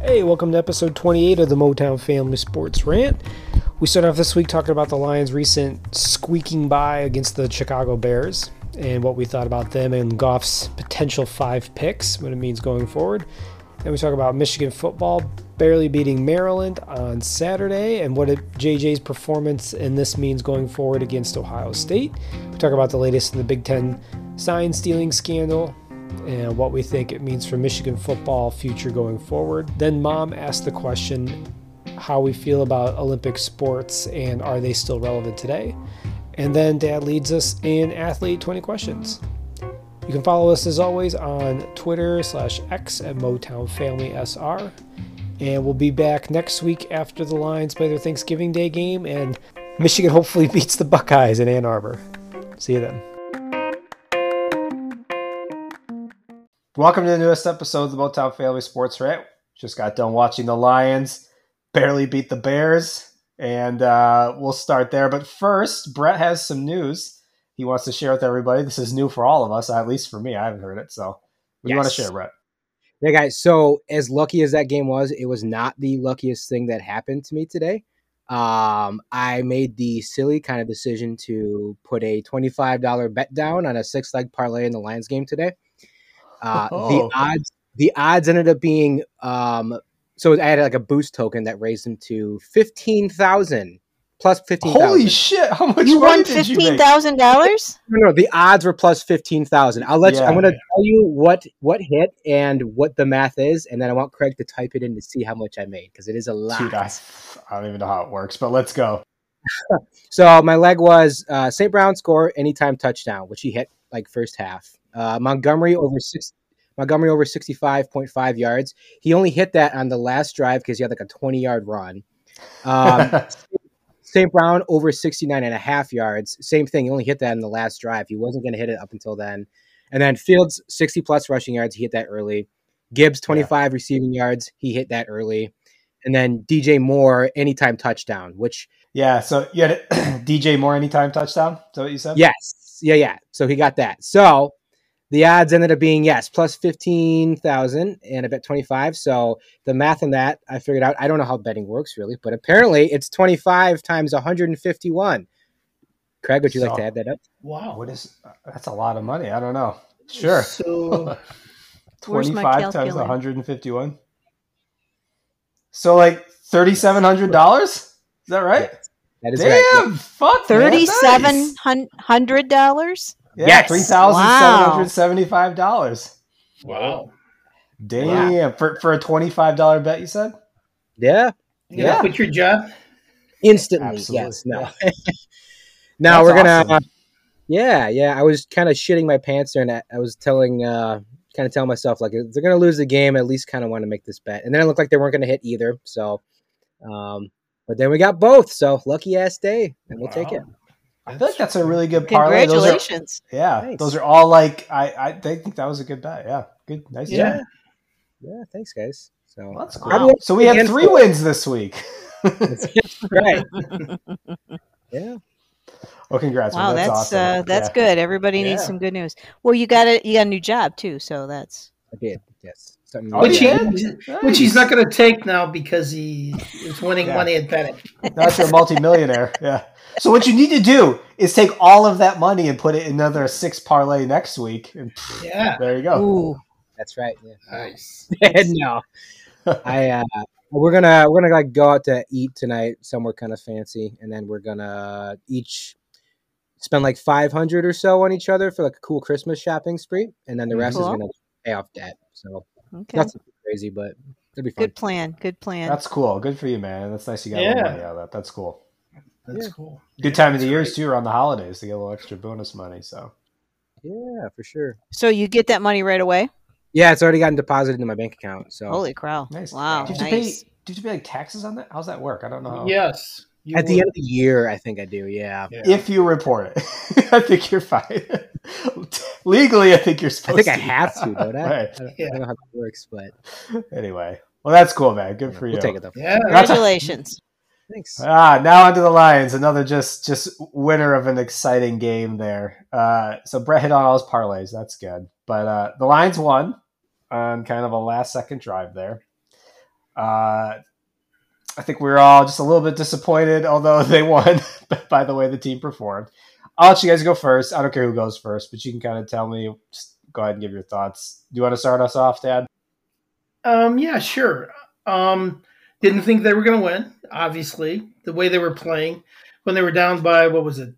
Hey, welcome to episode 28 of the Motown Family Sports Rant. We start off this week talking about the Lions' recent squeaking by against the Chicago Bears and what we thought about them and Goff's potential five picks, what it means going forward. Then we talk about Michigan football barely beating Maryland on Saturday and what it, JJ's performance in this means going forward against Ohio State. We talk about the latest in the Big Ten sign stealing scandal and what we think it means for Michigan football future going forward. Then mom asked the question how we feel about Olympic sports and are they still relevant today? And then dad leads us in athlete 20 questions. You can follow us as always on Twitter slash X at Motown Family SR. And we'll be back next week after the Lions play their Thanksgiving Day game and Michigan hopefully beats the Buckeyes in Ann Arbor. See you then. Welcome to the newest episode of the Motown Family Sports Rant. Just got done watching the Lions barely beat the Bears, and uh, we'll start there. But first, Brett has some news he wants to share with everybody. This is new for all of us, at least for me. I haven't heard it. So, what do you want to share, Brett? Yeah, guys. So, as lucky as that game was, it was not the luckiest thing that happened to me today. Um, I made the silly kind of decision to put a $25 bet down on a six leg parlay in the Lions game today. Uh, oh. The odds the odds ended up being um, so I had like a boost token that raised them to fifteen thousand plus fifteen. Holy 000. shit! How much you won fifteen thousand dollars? No, no, the odds were plus fifteen thousand. I'll let yeah, you. I'm going to tell you what what hit and what the math is, and then I want Craig to type it in to see how much I made because it is a lot. Dude, I, I don't even know how it works, but let's go. so my leg was uh, St. Brown score anytime touchdown, which he hit like first half. Uh, Montgomery over six. Montgomery over 65.5 yards. He only hit that on the last drive because he had like a 20 yard run. Um, St. Brown over 69 and a half yards. Same thing. He only hit that in the last drive. He wasn't going to hit it up until then. And then Fields 60 plus rushing yards. He hit that early. Gibbs 25 yeah. receiving yards. He hit that early. And then DJ Moore anytime touchdown, which yeah. So you had DJ Moore anytime touchdown. Is that what you said? Yes. Yeah. Yeah. So he got that. So the odds ended up being yes plus 15000 and I bet 25 so the math on that i figured out i don't know how betting works really but apparently it's 25 times 151 craig would you so, like to add that up? wow what is that's a lot of money. I don't know. Sure. So 25 times 151 so like $3700 is that right? That is Damn, right. fuck, thirty-seven hundred dollars. Yeah, yes. three thousand seven hundred seventy-five dollars. Wow. Damn. Wow. For for a twenty-five dollar bet, you said? Yeah. You yeah. Quit your job instantly. Absolutely. Yes. No. Yeah. now That's we're gonna. Awesome. Uh, yeah, yeah. I was kind of shitting my pants there, and I, I was telling, uh, kind of telling myself like they're gonna lose the game. At least kind of want to make this bet, and then it looked like they weren't gonna hit either. So, um, but then we got both. So lucky ass day, and we'll wow. take it. I feel like that's a really good parlay. Congratulations! Are, yeah, thanks. those are all like I I think that was a good bet. Yeah, good, nice. Yeah, job. yeah. Thanks, guys. So well, that's cool. Wow. So we have three wins this week. right. yeah. Well, congrats! Wow, that's that's, awesome. uh, that's yeah. good. Everybody needs some good news. Well, you got a you got a new job too, so that's. I did. Yes. Oh, which, he, which he's not going to take now because he is winning yeah. money at betting. That's a multimillionaire. Yeah. So what you need to do is take all of that money and put it in another six parlay next week. And yeah, there you go. Ooh, that's right. Yeah. Nice. no, I uh, we're gonna we're gonna like go out to eat tonight somewhere kind of fancy, and then we're gonna each spend like five hundred or so on each other for like a cool Christmas shopping spree, and then the rest cool. is gonna pay off debt. So okay. nothing crazy, but it'll be fun. Good plan. Good plan. That's cool. Good for you, man. That's nice. You got yeah. money out of that. That's cool. That's yeah. cool. Good time of the years too around the holidays to get a little extra bonus money. So yeah, for sure. So you get that money right away? Yeah, it's already gotten deposited into my bank account. So holy crow! Nice. Wow. Did you nice. pay? Did you pay like taxes on that? How's that work? I don't know. How... Yes. At would. the end of the year, I think I do. Yeah. yeah. If you report it, I think you're fine. Legally, I think you're supposed. To. I think to. I have to, don't I? right. I, don't, yeah. I don't know how it works, but anyway. Well, that's cool, man. Good for we'll you. Take it though. Yeah. Congratulations. Thanks. Ah, now onto the Lions. Another just just winner of an exciting game there. Uh, so Brett hit on all his parlays. That's good. But uh, the Lions won on kind of a last second drive there. Uh, I think we are all just a little bit disappointed, although they won by the way the team performed. I'll let you guys go first. I don't care who goes first, but you can kind of tell me. Just go ahead and give your thoughts. Do you want to start us off, Dad? Um, yeah, sure. Um, didn't think they were going to win. Obviously, the way they were playing when they were down by what was it,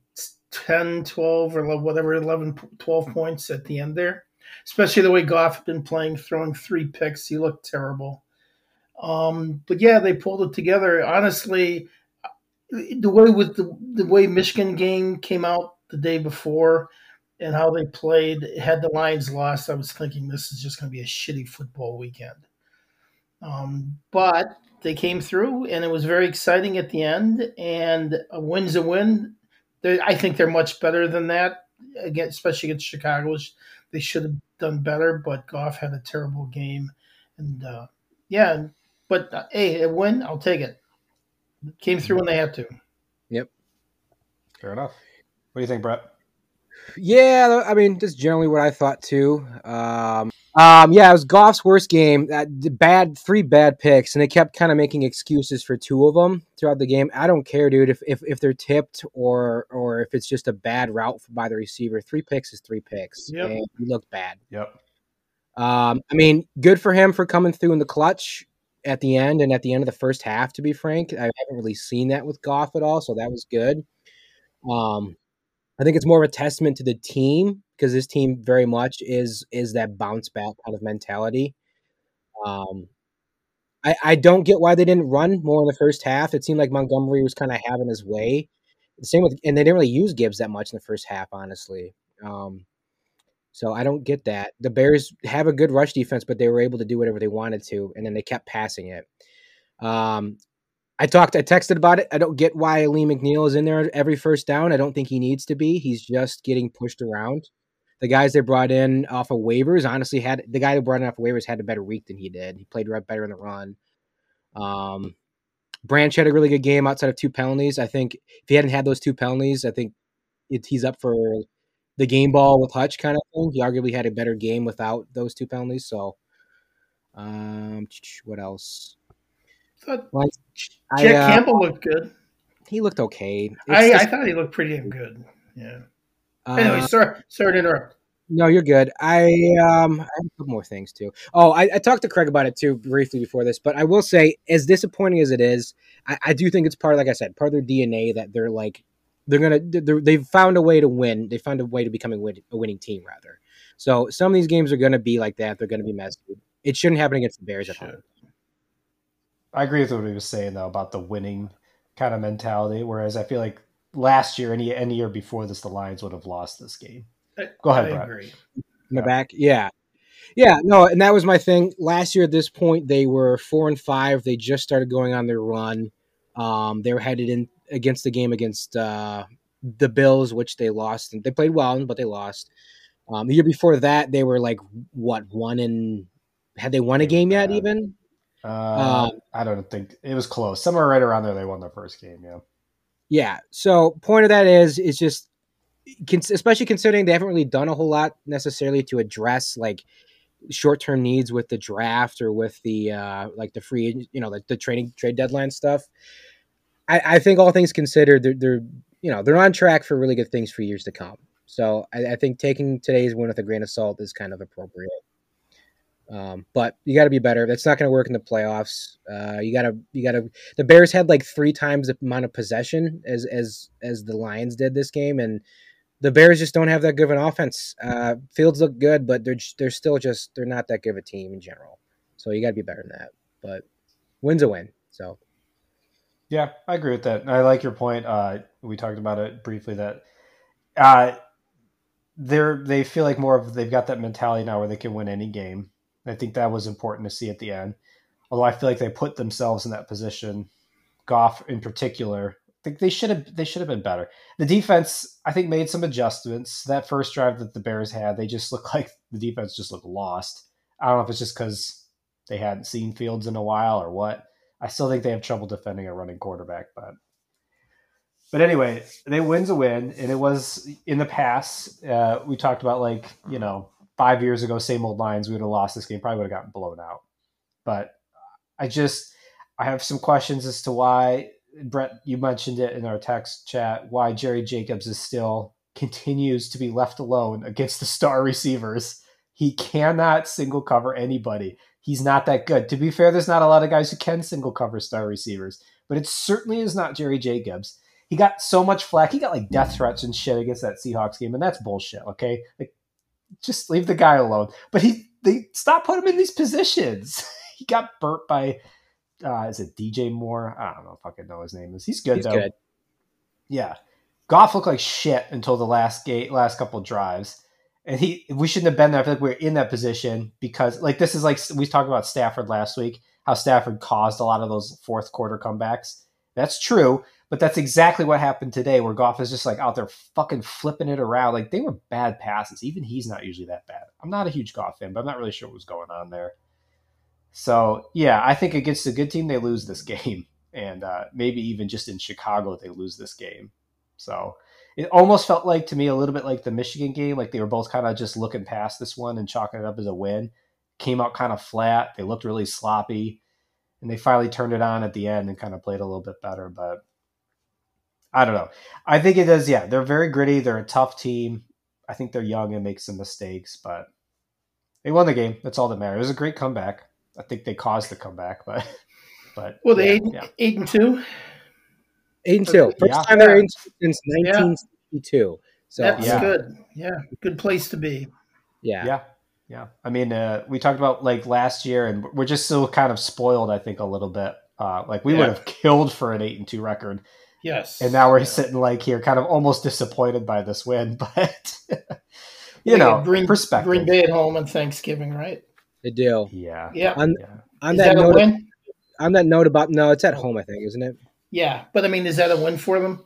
10, 12, or whatever, 11, 12 points at the end there. Especially the way Goff had been playing, throwing three picks. He looked terrible. Um, but yeah, they pulled it together. Honestly, the way with the, the way Michigan game came out the day before and how they played, had the Lions lost, I was thinking this is just going to be a shitty football weekend. Um, but they came through, and it was very exciting at the end. And a win's a win. They're, I think they're much better than that. Again, especially against Chicago, they should have done better. But Goff had a terrible game, and uh, yeah. But uh, hey, a win, I'll take it. Came through when they had to. Yep. Fair enough. What do you think, Brett? Yeah, I mean, that's generally what I thought too. Um, um, yeah, it was Goff's worst game. Uh, bad, three bad picks, and they kept kind of making excuses for two of them throughout the game. I don't care, dude, if, if if they're tipped or or if it's just a bad route by the receiver. Three picks is three picks, yep. and he looked bad. Yep. Um, I mean, good for him for coming through in the clutch at the end and at the end of the first half. To be frank, I haven't really seen that with Goff at all, so that was good. Um, I think it's more of a testament to the team because this team very much is is that bounce back kind of mentality. Um, I I don't get why they didn't run more in the first half. It seemed like Montgomery was kind of having his way. The same with, and they didn't really use Gibbs that much in the first half, honestly. Um, so I don't get that. The Bears have a good rush defense, but they were able to do whatever they wanted to, and then they kept passing it. Um, I talked, I texted about it. I don't get why Lee McNeil is in there every first down. I don't think he needs to be. He's just getting pushed around. The guys they brought in off of waivers honestly had the guy who brought in off of waivers had a better week than he did. He played better in the run. Um, Branch had a really good game outside of two penalties. I think if he hadn't had those two penalties, I think it, he's up for the game ball with Hutch kind of thing. He arguably had a better game without those two penalties. So, um, what else? thought Jack uh, Campbell looked good. He looked okay. I, just, I, thought he looked pretty damn good. Yeah. Uh, anyway, sorry, sorry to interrupt. No, you're good. I um I have a couple more things too. Oh, I, I, talked to Craig about it too briefly before this, but I will say, as disappointing as it is, I, I do think it's part, like I said, part of their DNA that they're like they're gonna they have found a way to win. They found a way to becoming a winning team rather. So some of these games are gonna be like that. They're gonna be messy. It shouldn't happen against the Bears at home. I agree with what he was saying though about the winning kind of mentality. Whereas I feel like last year, any any year before this, the Lions would have lost this game. Go ahead, I Brett. agree. In the back, yeah, yeah, no, and that was my thing. Last year at this point, they were four and five. They just started going on their run. Um, they were headed in against the game against uh, the Bills, which they lost. And They played well, but they lost. Um, the year before that, they were like what one in had they won a game yet? Even uh, um, I don't think it was close. Somewhere right around there, they won their first game. Yeah. Yeah. So point of that is is just, especially considering they haven't really done a whole lot necessarily to address like short term needs with the draft or with the uh like the free you know like the trading trade deadline stuff. I, I think all things considered, they're, they're you know they're on track for really good things for years to come. So I, I think taking today's win with a grain of salt is kind of appropriate. Um, but you got to be better. That's not going to work in the playoffs. Uh, you got to, you got to. The Bears had like three times the amount of possession as as as the Lions did this game, and the Bears just don't have that good of an offense. Uh, Fields look good, but they're they're still just they're not that good of a team in general. So you got to be better than that. But win's a win. So yeah, I agree with that. I like your point. Uh, we talked about it briefly that uh, they're they feel like more of they've got that mentality now where they can win any game I think that was important to see at the end. Although I feel like they put themselves in that position, Goff in particular. I think they should have they should have been better. The defense, I think, made some adjustments. That first drive that the Bears had, they just looked like the defense just looked lost. I don't know if it's just because they hadn't seen Fields in a while or what. I still think they have trouble defending a running quarterback, but but anyway, they wins a win, and it was in the past. Uh, we talked about like you know five years ago, same old lines, we would have lost this game, probably would have gotten blown out. But I just, I have some questions as to why Brett. You mentioned it in our text chat. Why Jerry Jacobs is still continues to be left alone against the star receivers. He cannot single cover anybody. He's not that good. To be fair, there's not a lot of guys who can single cover star receivers, but it certainly is not Jerry Jacobs. He got so much flack. He got like death threats and shit against that Seahawks game, and that's bullshit. Okay, like just leave the guy alone. But he they stopped putting him in these positions. he got burnt by uh, is it DJ Moore? I don't know if I could know his name is. He's good He's though. good. Yeah. Goff looked like shit until the last gate last couple drives. And he we shouldn't have been there. I feel like we are in that position because like this is like we talked about Stafford last week, how Stafford caused a lot of those fourth quarter comebacks. That's true, but that's exactly what happened today, where Goff is just like out there fucking flipping it around. Like they were bad passes. Even he's not usually that bad. I'm not a huge Goff fan, but I'm not really sure what was going on there. So yeah, I think against a good team they lose this game, and uh, maybe even just in Chicago they lose this game. So it almost felt like to me a little bit like the Michigan game, like they were both kind of just looking past this one and chalking it up as a win. Came out kind of flat. They looked really sloppy, and they finally turned it on at the end and kind of played a little bit better. But I don't know. I think it does. Yeah, they're very gritty. They're a tough team. I think they're young and make some mistakes, but they won the game. That's all that matters. It was a great comeback. I think they caused the comeback, but but Well, they yeah, eight, yeah. eight and two. Eight and two. First Yeah. time they're Yeah. eight and two since 1962. So That's Yeah. good. Yeah, good place to be. yeah. Yeah. Yeah. I mean, uh, we talked about like last year, and we're just still kind of spoiled, I think, a little bit. Uh, like we Yeah. would have killed for an eight and two record, Yes. and now we're Yeah. sitting like here, kind of almost disappointed by this win. But you We know, Green, perspective. Green Bay at home on Thanksgiving, right? They do. Yeah. Yeah. On, Yeah. on Is that, that a note, win? on that note about no, it's at home. I think, isn't it? Yeah, but I mean, is that a win for them?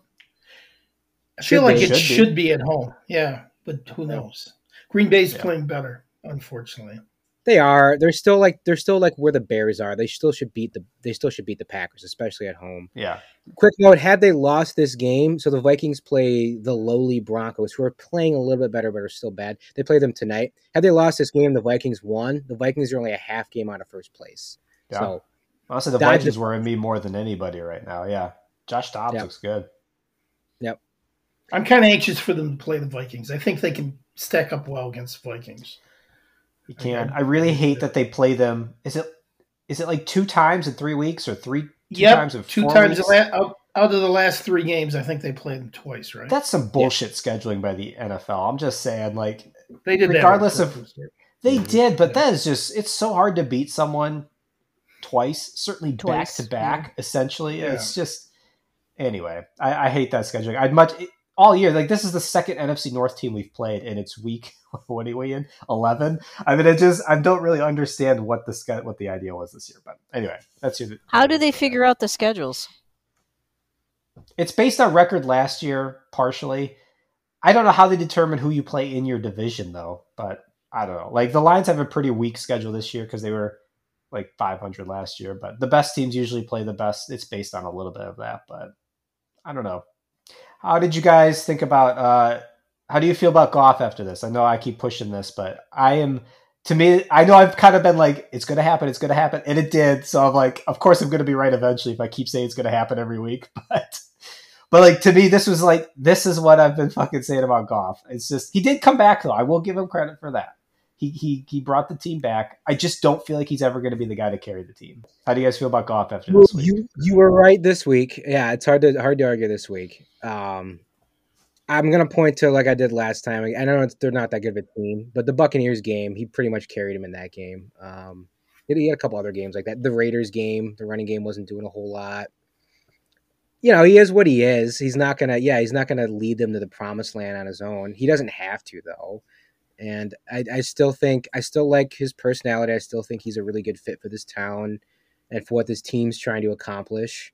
I Should feel like be. it Should be. should be at home. Yeah, but who knows? Green Bay's Yeah. playing better, unfortunately. They are. They're still like they're still like where the Bears are. They still should beat the they still should beat the Packers, especially at home. Yeah. Quick note: Had they lost this game, so the Vikings play the lowly Broncos, who are playing a little bit better but are still bad. They play them tonight. Had they lost this game, the Vikings won. The Vikings are only a half game out of first place. Yeah. So Honestly, the Dodge- Vikings worry me more than anybody right now. Yeah. Josh Dobbs Yeah. looks good. Yep. I'm kind of anxious for them to play the Vikings. I think they can stack up well against the Vikings. He can. I really hate that they play them. Is it is it like two times in three weeks or three two yep, times in two times weeks? la- out, out of the last three games, I think they played them twice, right? That's some bullshit scheduling by the NFL. I'm just saying, like they did that regardless of- they Mhm. did, but that is just it's so hard to beat someone twice, certainly back to back, essentially. Yeah. It's just anyway, I, I hate that scheduling. I'd much all year, like this is the second NFC North team we've played, and it's week what are we in? Eleven. I mean, it just I don't really understand what the what the idea was this year. But anyway, that's your How do they figure out the schedules? It's based on record last year, partially. I don't know how they determine who you play in your division, though. But I don't know. Like the Lions have a pretty weak schedule this year because they were like 500 last year. But the best teams usually play the best. It's based on a little bit of that. But I don't know. How did you guys think about? uh How do you feel about Goff after this? I know I keep pushing this, but I am. To me, I know I've kind of been like, it's going to happen, it's going to happen, and it did. So I'm like, of course I'm going to be right eventually if I keep saying it's going to happen every week. But but like to me, this was like this is what I've been fucking saying about Goff. It's just he did come back though. I will give him credit for that. He he he brought the team back. I just don't feel like he's ever going to be the guy to carry the team. How do you guys feel about Goff after Well, this week? you you were right this week. Yeah, it's hard to hard to argue this week. Um, I'm gonna point to like I did last time. I know they're not that good of a team, but the Buccaneers game, he pretty much carried him in that game. Um, he had a couple other games like that. The Raiders game, the running game wasn't doing a whole lot. You know, he is what he is. He's not gonna, yeah, he's not gonna lead them to the promised land on his own. He doesn't have to though. And I, I still think I still like his personality. I still think he's a really good fit for this town and for what this team's trying to accomplish.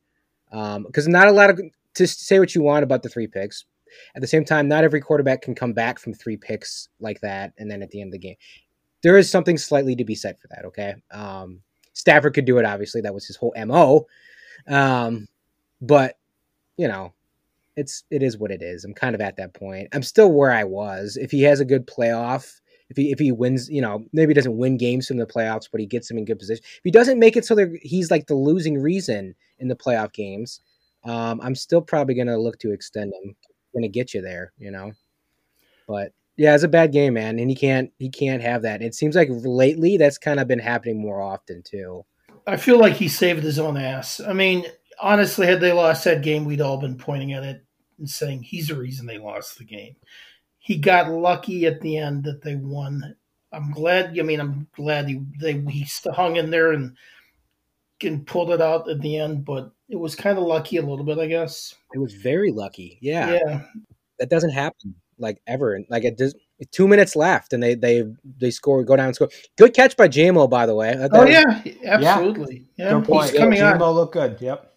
Because not a lot of to say what you want about the three picks. At the same time, not every quarterback can come back from three picks like that, and then at the end of the game, there is something slightly to be said for that. Okay, um, Stafford could do it. Obviously, that was his whole mo. Um, but you know, it's it is what it is. I'm kind of at that point. I'm still where I was. If he has a good playoff if he if he wins, you know, maybe he doesn't win games from the playoffs, but he gets them in good position. If he doesn't make it so that he's like the losing reason in the playoff games, um, I'm still probably gonna look to extend him. Gonna get you there, you know. But yeah, it's a bad game, man, and he can't he can't have that. It seems like lately that's kind of been happening more often too. I feel like he saved his own ass. I mean, honestly, had they lost that game, we'd all been pointing at it and saying he's the reason they lost the game. He got lucky at the end that they won. I'm glad. I mean, I'm glad he they he hung in there and and pulled it out at the end, but it was kind of lucky a little bit, I guess. It was very lucky. Yeah. Yeah. That doesn't happen like ever. And Like it does two minutes left and they they they score go down and score. Good catch by JMO, by the way. Oh yeah, absolutely. Yeah, yeah. He's coming yeah, JMO looked good. Yep.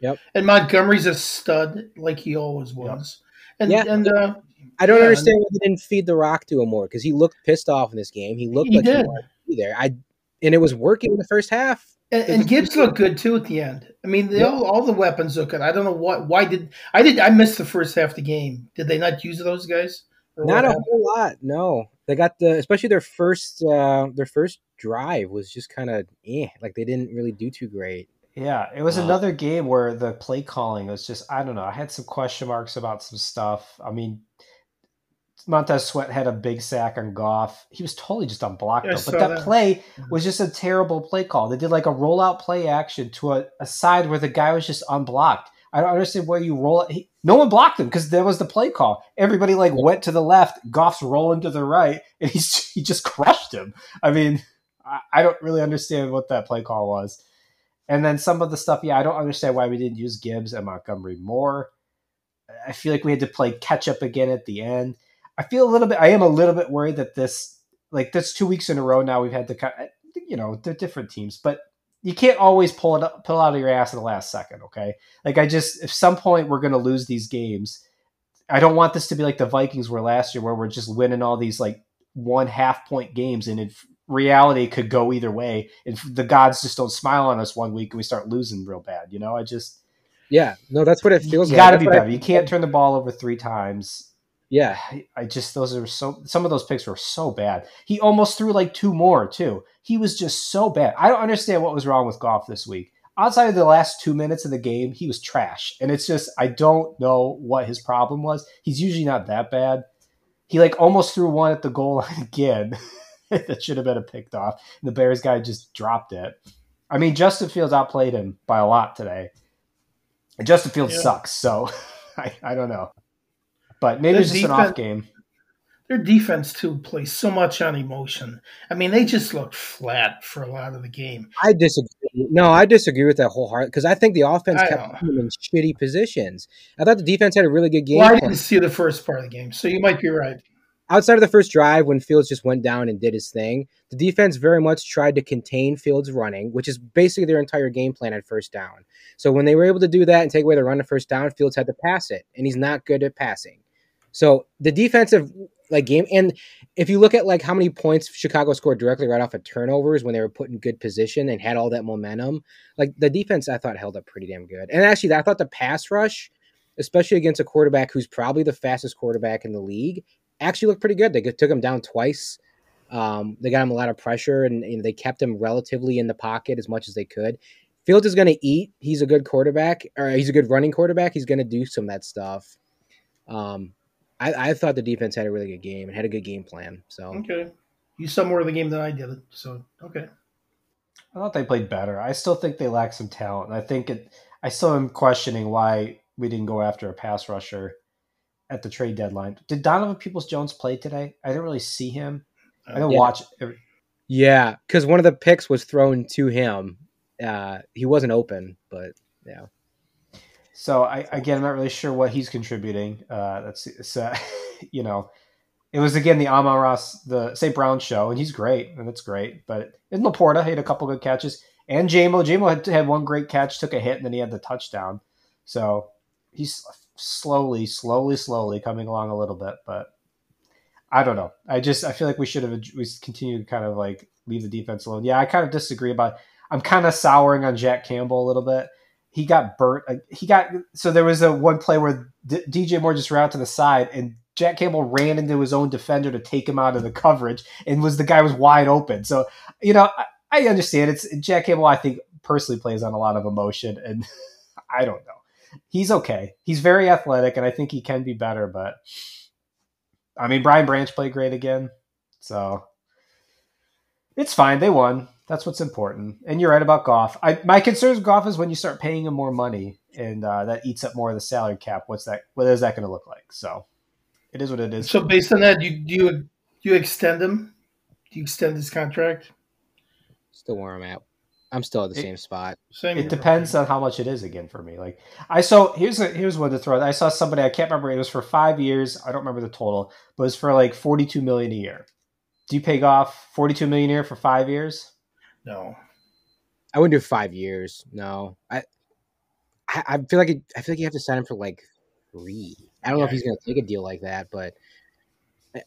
Yep. And Montgomery's a stud, like he always was. Yep. And yeah. and uh, I don't yeah, understand why they didn't feed the rock to him more because he looked pissed off in this game. He looked he like did. he wanted to be there. I and it was working in the first half. And, and Gibbs looked good too at the end. I mean, they, all, all the weapons look good. I don't know what. Why did I did I missed the first half of the game? Did they not use those guys? Not a happened? whole lot. No, they got the especially their first uh their first drive was just kind of eh, like they didn't really do too great. Yeah, it was uh, another game where the play calling was just I don't know. I had some question marks about some stuff. I mean, Montez Sweat had a big sack on Goff. He was totally just unblocked, yeah, but that, that, play mm-hmm. was just a terrible play call. They did like a rollout play action to a, a side where the guy was just unblocked. I don't understand why you roll. He, no one blocked him because there was the play call. Everybody like went to the left. Goff's rolling to the right, and he's he just crushed him. I mean, I, I don't really understand what that play call was. And then some of the stuff, yeah, I don't understand why we didn't use Gibbs and Montgomery more. I feel like we had to play catch up again at the end. I feel a little bit. I am a little bit worried that this, like, that's two weeks in a row now. We've had to, you know, they're different teams, but you can't always pull it up, pull out of your ass in the last second. Okay, like I just, if some point we're going to lose these games, I don't want this to be like the Vikings were last year, where we're just winning all these like one half point games, and reality could go either way. If the gods just don't smile on us one week and we start losing real bad, you know, I just. Yeah, no, that's what it feels you like. Got to be better. I, you can't turn the ball over three times yeah, I just those are so some of those picks were so bad. He almost threw like two more too. He was just so bad. I don't understand what was wrong with Goff this week. Outside of the last two minutes of the game, he was trash, and it's just I don't know what his problem was. He's usually not that bad. He like almost threw one at the goal line again. that should have been a picked off. The Bears guy just dropped it. I mean, Justin Fields outplayed him by a lot today. And Justin Fields yeah. sucks, so I, I don't know. But maybe it's just defense, an off game. Their defense too plays so much on emotion. I mean, they just looked flat for a lot of the game. I disagree. No, I disagree with that wholeheartedly because I think the offense I kept them in shitty positions. I thought the defense had a really good game. Well, I didn't see the first part of the game, so you might be right. Outside of the first drive, when Fields just went down and did his thing, the defense very much tried to contain Fields' running, which is basically their entire game plan at first down. So when they were able to do that and take away the run at first down, Fields had to pass it, and he's not good at passing. So the defensive like game, and if you look at like how many points Chicago scored directly right off of turnovers when they were put in good position and had all that momentum, like the defense I thought held up pretty damn good. And actually, I thought the pass rush, especially against a quarterback who's probably the fastest quarterback in the league, actually looked pretty good. They took him down twice. Um, they got him a lot of pressure, and you know, they kept him relatively in the pocket as much as they could. Fields is going to eat. He's a good quarterback, or he's a good running quarterback. He's going to do some of that stuff. Um, I, I thought the defense had a really good game and had a good game plan. So okay, you saw more of the game than I did. So okay. I thought they played better. I still think they lack some talent. I think it. I still am questioning why we didn't go after a pass rusher at the trade deadline. Did Donovan Peoples Jones play today? I didn't really see him. I didn't yeah. watch. Every... Yeah, because one of the picks was thrown to him. Uh, he wasn't open, but yeah. So I again, I'm not really sure what he's contributing. Uh, that's so, you know, it was again the Amon-Ra, the St. Brown show, and he's great, and it's great. But in LaPorta, he had a couple good catches, and JMO, JMO had, had one great catch, took a hit, and then he had the touchdown. So he's slowly, slowly, slowly coming along a little bit, but I don't know. I just I feel like we should have we continue to kind of like leave the defense alone. Yeah, I kind of disagree about. I'm kind of souring on Jack Campbell a little bit he got burnt. He got so there was a one play where D- DJ Moore just ran out to the side and Jack Campbell ran into his own defender to take him out of the coverage, and was the guy was wide open. So you know, I, I understand. It's Jack Campbell. I think personally plays on a lot of emotion, and I don't know. He's okay. He's very athletic, and I think he can be better. But I mean, Brian Branch played great again, so it's fine. They won. That's what's important. And you're right about Goff. I, my concerns with Goff is when you start paying him more money, and uh, that eats up more of the salary cap. What's that? What is that going to look like? So it is what it is. So based on that, you do you you extend him? Do you extend his contract? Still where I'm at. I'm still at the It- same spot. Same. It here. depends on how much it is again for me. Like I saw here's a, here's one to throw. I saw somebody I can't remember. It was for five years. I don't remember the total, but it's for like forty two million a year. Do you pay off forty two million a year for five years? No. I wouldn't do five years. No, I, I, I feel like it, I feel like you have to sign him for like three. I don't know if he's going to take a deal like that, but uh,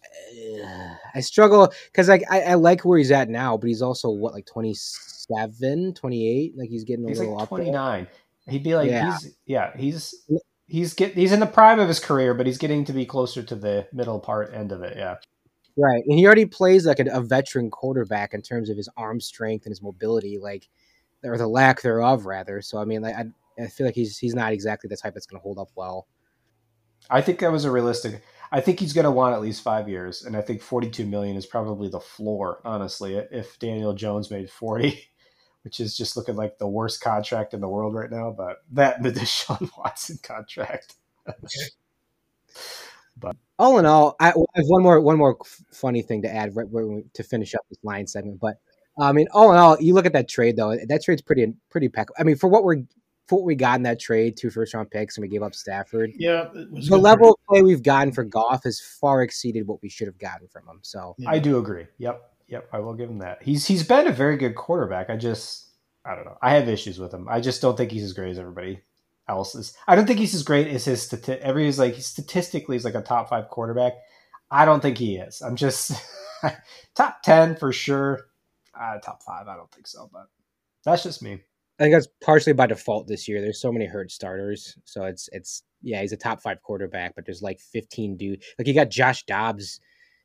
I struggle because like I, I like where he's at now, but he's also what like 27, 28? Like he's getting a He's little like up. twenty nine. He'd be like Yeah. he's yeah he's he's get he's in the prime of his career, but he's getting to be closer to the middle part end of it. Yeah. Right, and he already plays like a, a veteran quarterback in terms of his arm strength and his mobility, like or the lack thereof, rather. So I mean, like I, I feel like he's he's not exactly the type that's going to hold up well. I think that was a realistic. I think he's going to want at least five years, and I think forty-two million is probably the floor. Honestly, if Daniel Jones made forty, which is just looking like the worst contract in the world right now, but that and the Deshaun Watson contract. But all in all, I, I have one more one more f- funny thing to add right, where we- to finish up this line segment. But I mean, all in all, you look at that trade though. That trade's pretty pretty pack. I mean, for what we're for what we got in that trade, two first round picks, and we gave up Stafford. Yeah. The good level of play we've gotten for Goff has far exceeded what we should have gotten from him. So Yeah. I do agree. Yep, yep. I will give him that. He's he's been a very good quarterback. I just I don't know. I have issues with him. I just don't think he's as great as everybody else is. I don't think he's as great as his stati- everybody's like statistically he's like a top five quarterback. I don't think he is. I'm just top ten for sure. Uh, top five, I don't think so, but that's just me. I think that's partially by default this year. There's so many hurt starters, so it's it's yeah, he's a top five quarterback, but there's like 15 dude. Like you got Josh Dobbs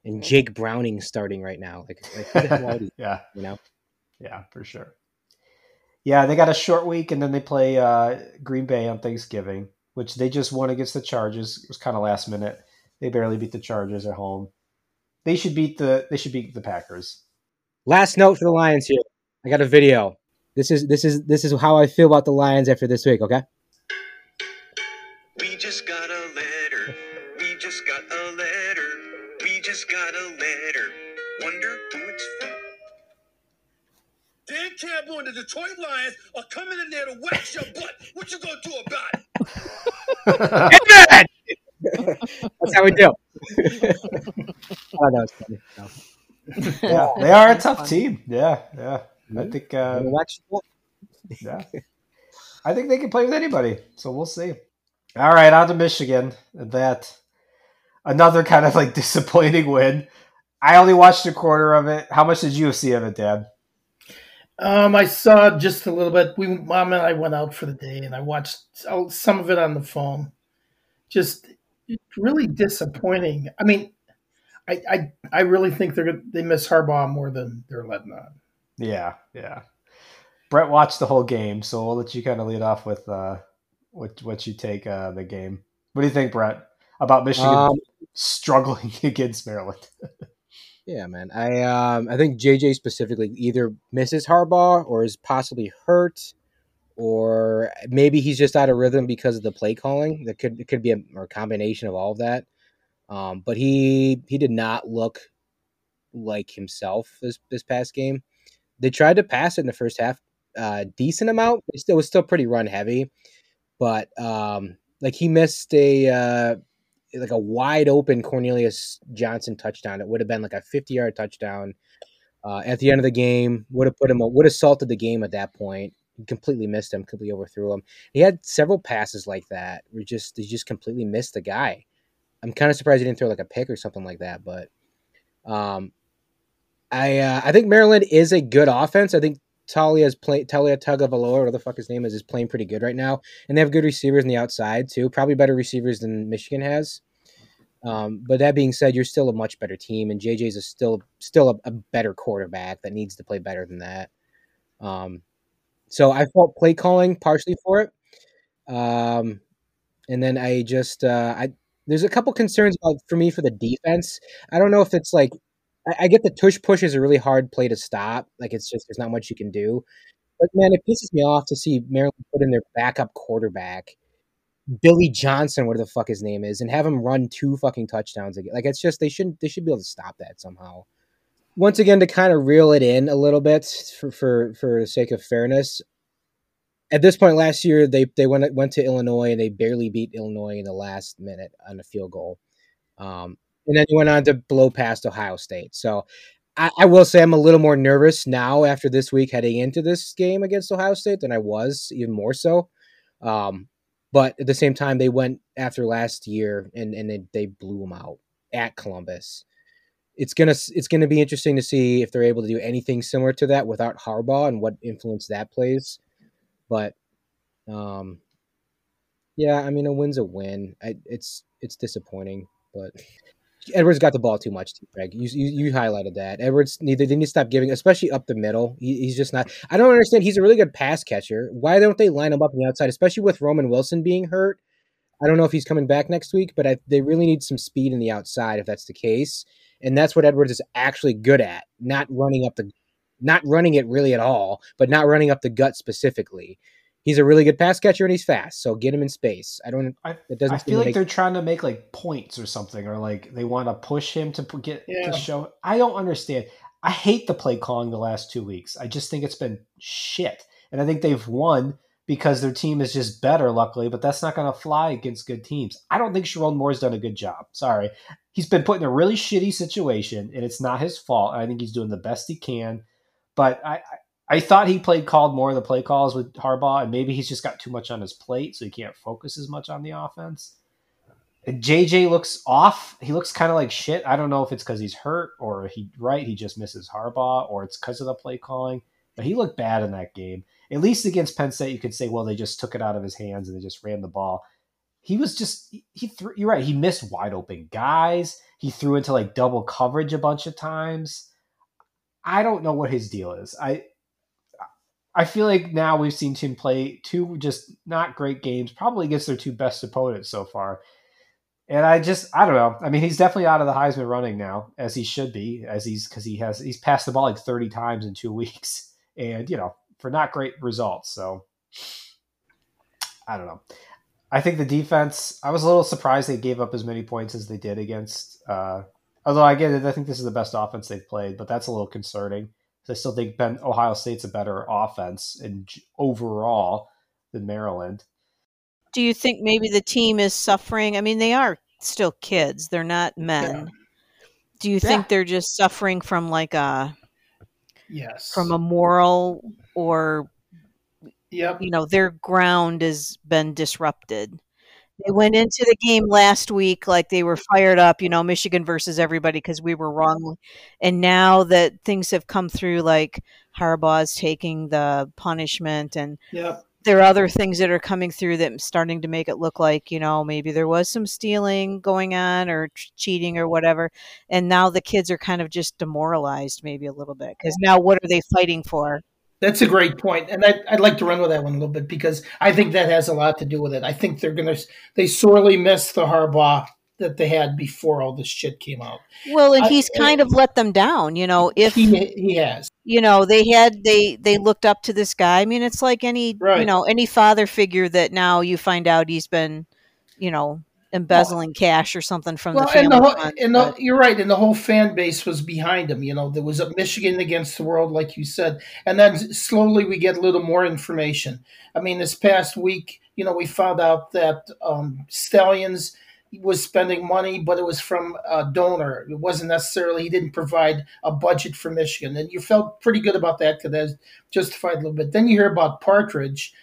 and Jake Browning starting right now. Like, like who the hell are these, yeah, you know? yeah, for sure. Yeah, they got a short week and then they play uh, Green Bay on Thanksgiving, which they just won against the Chargers. It was kind of last minute. They barely beat the Chargers at home. They should beat the they should beat the Packers. Last note for the Lions here. I got a video. This is this is this is how I feel about the Lions after this week. Okay. We just got Campbell and the Detroit Lions are coming in there to wax your butt. What you gonna do about it? That's how we do. oh, that was funny. No. yeah, they are a tough team. Yeah, yeah. I think uh, Wax your butt. yeah. I think they can play with anybody. So we'll see. All right, on to Michigan. That another kind of like disappointing win. I only watched a quarter of it. How much did you see of it, Dad? Um, I saw just a little bit. We, mom and I went out for the day, and I watched some of it on the phone. Just really disappointing. I mean, I I, I really think they're they miss Harbaugh more than they're letting on. Yeah, yeah. Brett watched the whole game, so we'll let you kind of lead off with uh, what what you take uh, the game. What do you think, Brett, about Michigan Um, struggling against Maryland? Yeah, man. I um I think JJ specifically either misses Harbaugh or is possibly hurt, or maybe he's just out of rhythm because of the play calling. That could it could be a, a combination of all of that. Um, but he he did not look like himself this this past game. They tried to pass it in the first half, uh, decent amount. It still was still pretty run heavy, but um, like he missed a uh, like a wide open Cornelius Johnson touchdown. It would have been like a 50 yard touchdown uh, at the end of the game. Would have put him, would have salted the game at that point. He completely missed him, completely overthrew him. He had several passes like that. We just, he just completely missed the guy. I'm kind of surprised he didn't throw like a pick or something like that. But um, I, uh, I think Maryland is a good offense. I think Talia's play Talia Tagovailoa, whatever the fuck his name is, is playing pretty good right now, and they have good receivers on the outside too. Probably better receivers than Michigan has. Um, but that being said, you're still a much better team, and JJ's a still still a, a better quarterback that needs to play better than that. Um, so I fault play calling partially for it. Um, and then I just uh, I there's a couple concerns about for me for the defense. I don't know if it's like I, I get the tush push is a really hard play to stop. Like it's just there's not much you can do. But man, it pisses me off to see Maryland put in their backup quarterback, Billy Johnson, whatever the fuck his name is, and have him run two fucking touchdowns again. Like it's just they shouldn't they should be able to stop that somehow. Once again, to kind of reel it in a little bit for for for the sake of fairness, at this point last year they they went went to Illinois and they barely beat Illinois in the last minute on a field goal, um, and then you went on to blow past Ohio State. So I, I, will say I'm a little more nervous now after this week heading into this game against Ohio State than I was, even more so. Um, but at the same time, they went after last year and and they, they blew them out at Columbus. It's gonna it's gonna be interesting to see if they're able to do anything similar to that without Harbaugh and what influence that plays. But um, yeah, I mean a win's a win. I, it's it's disappointing, but Edwards got the ball too much, Greg. You, you, you highlighted that. Edwards need to stop giving, especially up the middle. He, he's just not. I don't understand. He's a really good pass catcher. Why don't they line him up on the outside, especially with Roman Wilson being hurt? I don't know if he's coming back next week, but I, they really need some speed in the outside if that's the case. And that's what Edwards is actually good at, not running up the, not running it really at all, but not running up the gut specifically he's a really good pass catcher and he's fast. So get him in space. I don't. I, it doesn't. I feel like make... they're trying to make like points or something, or like they want to push him to get yeah. to show. I don't understand. I hate the play calling the last two weeks. I just think it's been shit, and I think they've won because their team is just better, luckily. But that's not going to fly against good teams. I don't think Sherrone Moore's done a good job. Sorry, he's been put in a really shitty situation, and it's not his fault. I think he's doing the best he can. But I, I thought he played called more of the play calls with Harbaugh, and maybe he's just got too much on his plate, so he can't focus as much on the offense. JJ looks off. He looks kind of like shit. I don't know if it's because he's hurt or he right he just misses Harbaugh or it's because of the play calling. But he looked bad in that game. At least against Penn State, you could say, well, they just took it out of his hands and they just ran the ball. He was just he threw. You're right. He missed wide open guys. He threw into like double coverage a bunch of times. I don't know what his deal is. I I feel like now we've seen Tim play two just not great games, probably against their two best opponents so far. And I just I don't know. I mean, he's definitely out of the Heisman running now, as he should be, as he's because he has he's passed the ball like thirty times in two weeks, and you know for not great results. So I don't know. I think the defense. I was a little surprised they gave up as many points as they did against. Uh, although I get it, I think this is the best offense they've played, but that's a little concerning. I still think Ben Ohio State's a better offense and overall than Maryland. Do you think maybe the team is suffering? I mean, they are still kids; they're not men. Yeah. Do you yeah. think they're just suffering from like a yes from a moral or yep. you know their ground has been disrupted? They went into the game last week like they were fired up, you know, Michigan versus everybody because we were wrong. And now that things have come through, like Harbaugh's taking the punishment, and yep. there are other things that are coming through that starting to make it look like, you know, maybe there was some stealing going on or cheating or whatever. And now the kids are kind of just demoralized, maybe a little bit, because now what are they fighting for? That's a great point, and I, would like to run with that one a little bit because I think that has a lot to do with it. I think they're gonna they sorely miss the Harbaugh that they had before all this shit came out. Well, and he's I, kind of let them down, you know. If he, he has, you know, they had they they looked up to this guy. I mean, it's like any right. you know any father figure that now you find out he's been, you know, embezzling well, cash or something from well, the family. And, the whole, fund, and the, you're right, and the whole fan base was behind him. You know, there was a Michigan against the world, like you said, and then slowly we get a little more information. I mean, this past week, you know, we found out that um, Stalions was spending money, but it was from a donor. It wasn't necessarily he didn't provide a budget for Michigan, and you felt pretty good about that because that justified a little bit. Then you hear about Partridge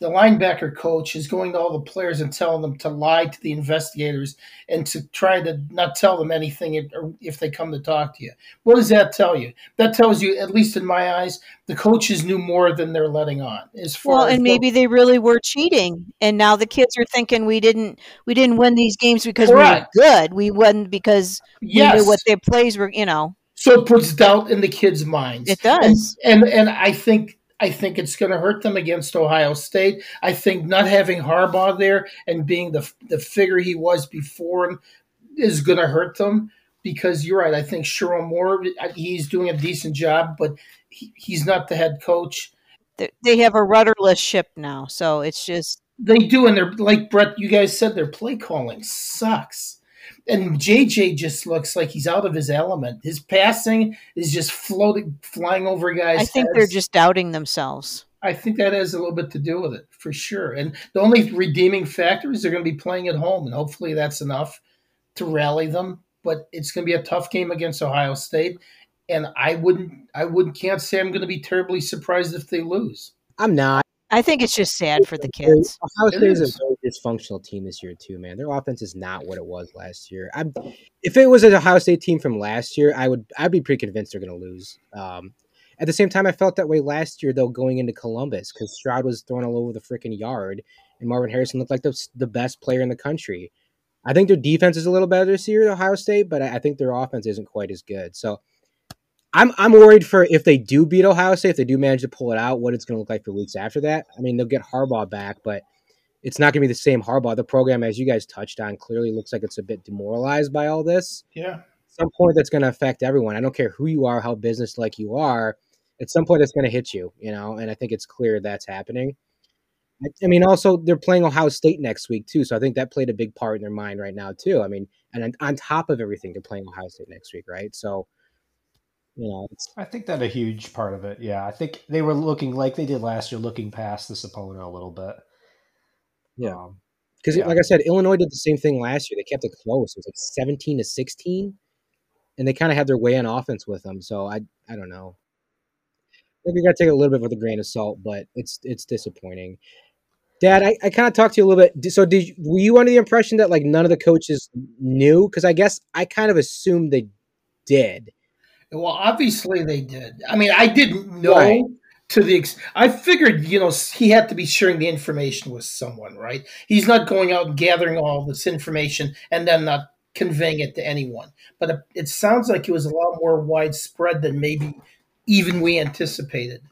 the linebacker coach is going to all the players and telling them to lie to the investigators and to try to not tell them anything if, if they come to talk to you. What does that tell you? That tells you, at least in my eyes, the coaches knew more than they're letting on. As far Well, as and maybe they really were cheating, and now the kids are thinking we didn't we didn't win these games because Correct. we were good. We won because we yes, knew what their plays were. You know, so it puts doubt in the kids' minds. it does. and and I think I think it's going to hurt them against Ohio State. I think not having Harbaugh there and being the the figure he was before him is going to hurt them because you're right. I think Sherrone Moore he's doing a decent job, but he, he's not the head coach. They- they have a rudderless ship now, so it's just They do, and they're like Brett. You guys said their play calling sucks. And JJ just looks like he's out of his element. His passing is just floating, flying over guys. I think they're just doubting themselves. I think that has a little bit to do with it for sure. And the only redeeming factor is they're going to be playing at home, and hopefully that's enough to rally them. But it's going to be a tough game against Ohio State, and I wouldn't, I wouldn't, can't say I'm going to be terribly surprised if they lose. I'm not. I think it's just sad for the kids. Ohio State is a very dysfunctional team this year too, man. Their offense is not what it was last year. I'm, if it was an Ohio State team from last year, I would I'd be pretty convinced they're going to lose. Um, at the same time, I felt that way last year though going into Columbus because Stroud was thrown all over the freaking yard, and Marvin Harrison looked like the the best player in the country. I think their defense is a little better this year, Ohio State, but I I think their offense isn't quite as good. So. I'm I'm worried for if they do beat Ohio State, if they do manage to pull it out, what it's going to look like for weeks after that. I mean, they'll get Harbaugh back, but it's not going to be the same Harbaugh. The program, as you guys touched on, clearly looks like it's a bit demoralized by all this. Yeah, At some point, that's going to affect everyone. I don't care who you are, how business like you are. At some point, it's going to hit you, you know. And I think it's clear that's happening. I, I mean, also they're playing Ohio State next week too, so I think that played a big part in their mind right now too. I mean, and on top of everything, they're playing Ohio State next week, right? So, you know, I think that a huge part of it. Yeah, I think they were looking like they did last year, looking past this opponent a little bit. Yeah. Um, Because, Yeah. like I said, Illinois did the same thing last year. They kept it close. It was like seventeen to sixteen, and they kind of had their way on offense with them. So I, I don't know. I think we got to take a little bit with a grain of salt, but it's it's disappointing. Dad, I, I kind of talked to you a little bit. So, did you, were you under the impression that like none of the coaches knew? Because I guess I kind of assumed they did. Well, obviously they did. I mean, I didn't know Right. to the. Ex- I figured, you know, he had to be sharing the information with someone, right? He's not going out and gathering all this information and then not conveying it to anyone. But it, it sounds like it was a lot more widespread than maybe even we anticipated.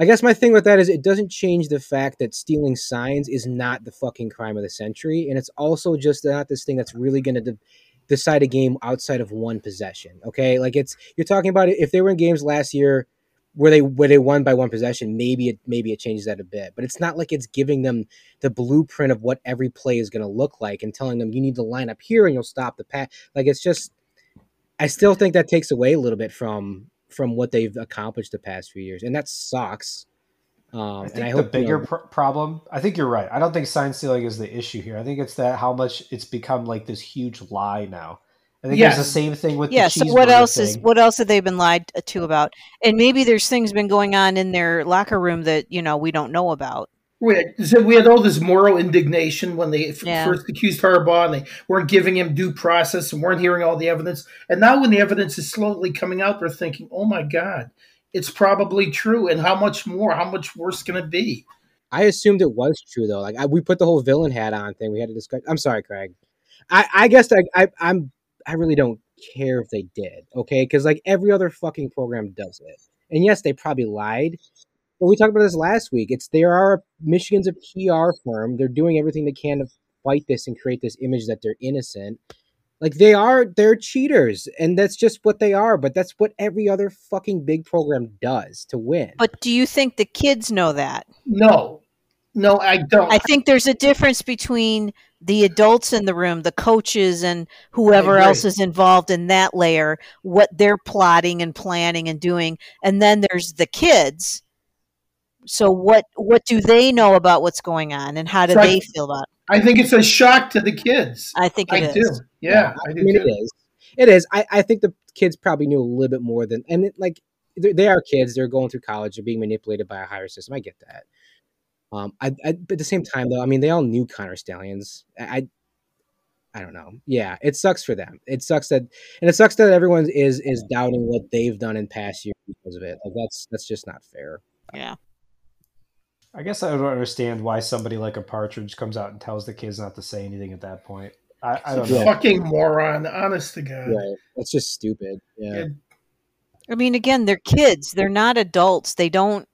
I guess my thing with that is it doesn't change the fact that stealing signs is not the fucking crime of the century, and it's also just not this thing that's really going to de- decide a game outside of one possession. Okay, like it's you're talking about. If they were in games last year where they where they won by one possession, maybe it maybe it changes that a bit, but it's not like it's giving them the blueprint of what every play is going to look like and telling them you need to line up here and you'll stop the pass. Like it's just, I still think that takes away a little bit from from what they've accomplished the past few years, and that sucks. Um, I and think I the hope you bigger know, pr- problem. I think you're right. I don't think sign stealing is the issue here. I think it's that how much it's become like this huge lie now. I think Yes. it's the same thing with Yeah. the So what cheeseburger else is what else have they been lied to about? And maybe there's things been going on in their locker room that you know we don't know about. We had, so we had all this moral indignation when they f- Yeah. first accused Harbaugh and they weren't giving him due process and weren't hearing all the evidence. And now, when the evidence is slowly coming out, they're thinking, "Oh my God, it's probably true." And how much more? How much worse can it be? I assumed it was true though. Like I, we put the whole villain hat on thing. We had to discuss. I'm sorry, Craig. I, I guess I, I, I'm, I really don't care if they did. Okay, because like every other fucking program does it. And yes, they probably lied. But we talked about this last week. It's there are Michigan's a PR firm. They're doing everything they can to fight this and create this image that they're innocent. Like they are, they're cheaters, and that's just what they are. But that's what every other fucking big program does to win. But do you think the kids know that? No, no, I don't. I think there's a difference between the adults in the room, the coaches, and whoever else is involved in that layer, what they're plotting and planning and doing, and then there's the kids. So what what do they know about what's going on, and how do So I- they feel about? it? I think it's a shock to the kids. I think I it do. is. Yeah, I do I mean, too. it is. It is. I, I think the kids probably knew a little bit more than, and it, like they they are kids. They're going through college. They're being manipulated by a higher system. I get that. Um, I, I but at the same time though, I mean, they all knew Connor Stalions. I, I I don't know. Yeah, it sucks for them. It sucks that, and it sucks that everyone is is doubting what they've done in past years because of it. Like that's that's just not fair. Yeah. I guess I don't understand why somebody like a Partridge comes out and tells the kids not to say anything at that point. I, I don't know. fucking moron. Honest to God. Right? That's just stupid. Yeah. Yeah. I mean, again, they're kids. They're not adults. They don't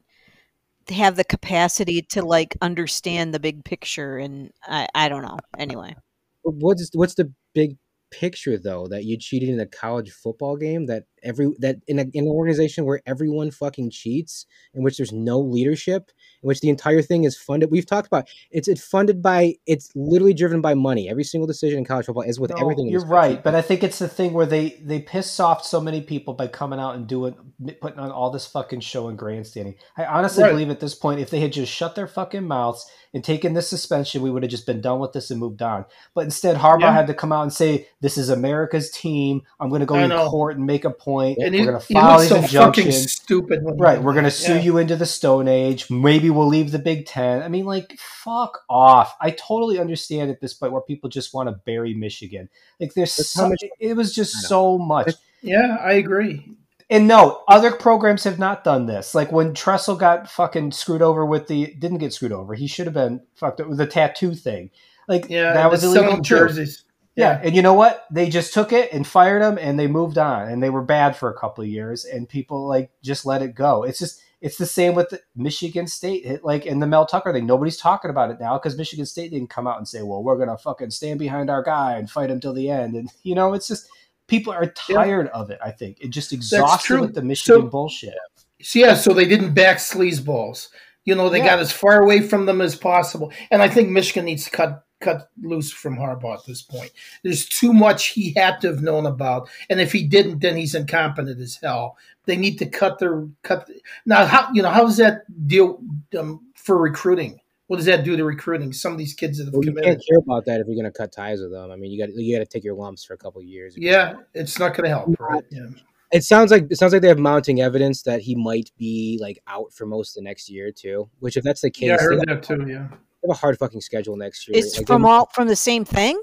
have the capacity to like understand the big picture. And I, I don't know. Anyway, What's what's the big picture though that you cheated in a college football game that every that in, a, in an organization where everyone fucking cheats in which there's no leadership in which the entire thing is funded we've talked about it's it's funded by it's literally driven by money every single decision in college football is with No, everything You're right, but I think it's the thing where they they piss off so many people by coming out and doing putting on all this fucking show and grandstanding. I honestly Right. believe at this point, if they had just shut their fucking mouths and taken this suspension, we would have just been done with this and moved on. But instead, Harbaugh Yeah. had to come out and say, "This is America's team. I'm going to go I in know. court and make a point. And We're he, going to file these so fucking injunctions." stupid. Right, we're gonna sue Yeah. you into the Stone Age. Maybe we'll leave the Big Ten. I mean, like, fuck off. I totally understand at this point where people just want to bury Michigan. Like, there's That's so, much- it was just so much. Yeah, I agree. And no, other programs have not done this. Like when Tressel got fucking screwed over with the didn't get screwed over. He should have been fucked up with the tattoo thing. Like Yeah, that was the illegal jerseys. Yeah, and you know what? They just took it and fired him, and they moved on, and they were bad for a couple of years, and people like just let it go. It's just it's the same with Michigan State, like in the Mel Tucker thing. Nobody's talking about it now because Michigan State didn't come out and say, "Well, we're gonna fucking stand behind our guy and fight him till the end." And you know, it's just people are tired of it. I think it just exhausted with the Michigan So- bullshit. So, yeah, so they didn't back sleazeballs. You know, they Yeah. got as far away from them as possible. And I think Michigan needs to cut cut loose from Harbaugh at this point. There's too much he had to have known about, and if he didn't, then he's incompetent as hell. They need to cut their cut. Now, how you know how does that deal um, for recruiting? What does that do to recruiting? Some of these kids that have Well, you can't care about that if you're going to cut ties with them. I mean, you got you got to take your lumps for a couple of years. Yeah, it's not going to help, right? Yeah. It sounds like it sounds like they have mounting evidence that he might be like out for most of the next year too. Which, if that's the case, Yeah, I heard that too. Yeah. They have a hard fucking schedule next year. it's Like, from they- all from the same thing.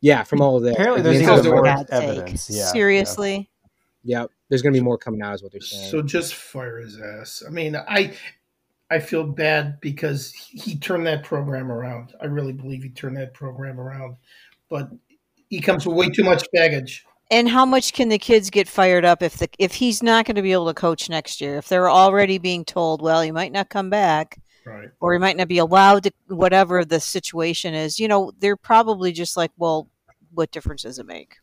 yeah, from all of that. Apparently there's the even inside For of more the- evidence, yeah, Seriously. Yeah, there's going to be more coming out, is what they're saying. So just fire his ass. I mean, I I feel bad because he turned that program around. I really believe he turned that program around, but he comes with way too much baggage. And how much can the kids get fired up if the if he's not going to be able to coach next year? If they're already being told, well, you might not come back, Right. or he might not be allowed to, whatever the situation is. You know, they're probably just like, well, what difference does it make?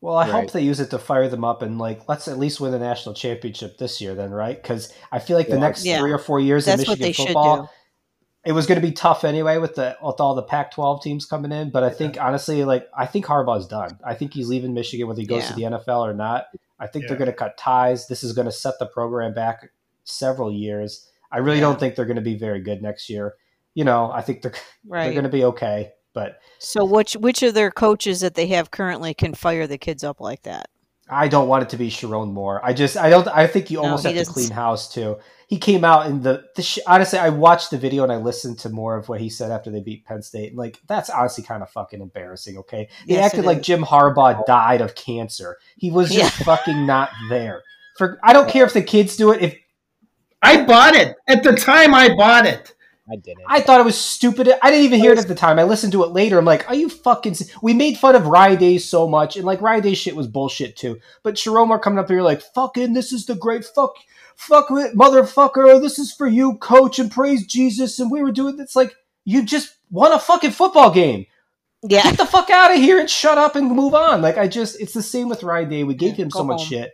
Well, I Right. hope they use it to fire them up and like let's at least win the national championship this year, then, right? Because I feel like the Yeah. next Yeah. three or four years That's of what Michigan they football, it was going to be tough anyway with the with all the Pac-12 teams coming in. But I think honestly, like I think Harbaugh's done. I think he's leaving Michigan whether he goes to the NFL or not. I think they're going to cut ties. This is going to set the program back several years. I really Yeah. don't think they're going to be very good next year. You know, I think they're they're going to be okay, but So which which of their coaches that they have currently can fire the kids up like that? I don't want it to be Sherrone Moore. I just I don't I think you almost he have to doesn't- clean house too. He came out in the, the sh- honestly I watched the video and I listened to more of what he said after they beat Penn State. And like that's honestly kind of fucking embarrassing, okay? They Yes, acted like is. Jim Harbaugh died of cancer. He was just Yeah. fucking not there. For I don't care if the kids do it if I bought it at the time. I bought it. I didn't. I thought it was stupid. I didn't even hear it at the time. I listened to it later. I'm like, are you fucking? s- We made fun of Ryan Day so much, and like Ryan Day shit was bullshit too. But Sherrone Moore coming up here like, fucking, this is the great fuck, fuck it, motherfucker. This is for you, coach, and praise Jesus. And we were doing it's like you just won a fucking football game. Yeah. Get the fuck out of here and shut up and move on. Like I just, it's the same with Ryan Day. We gave him go so much home. shit.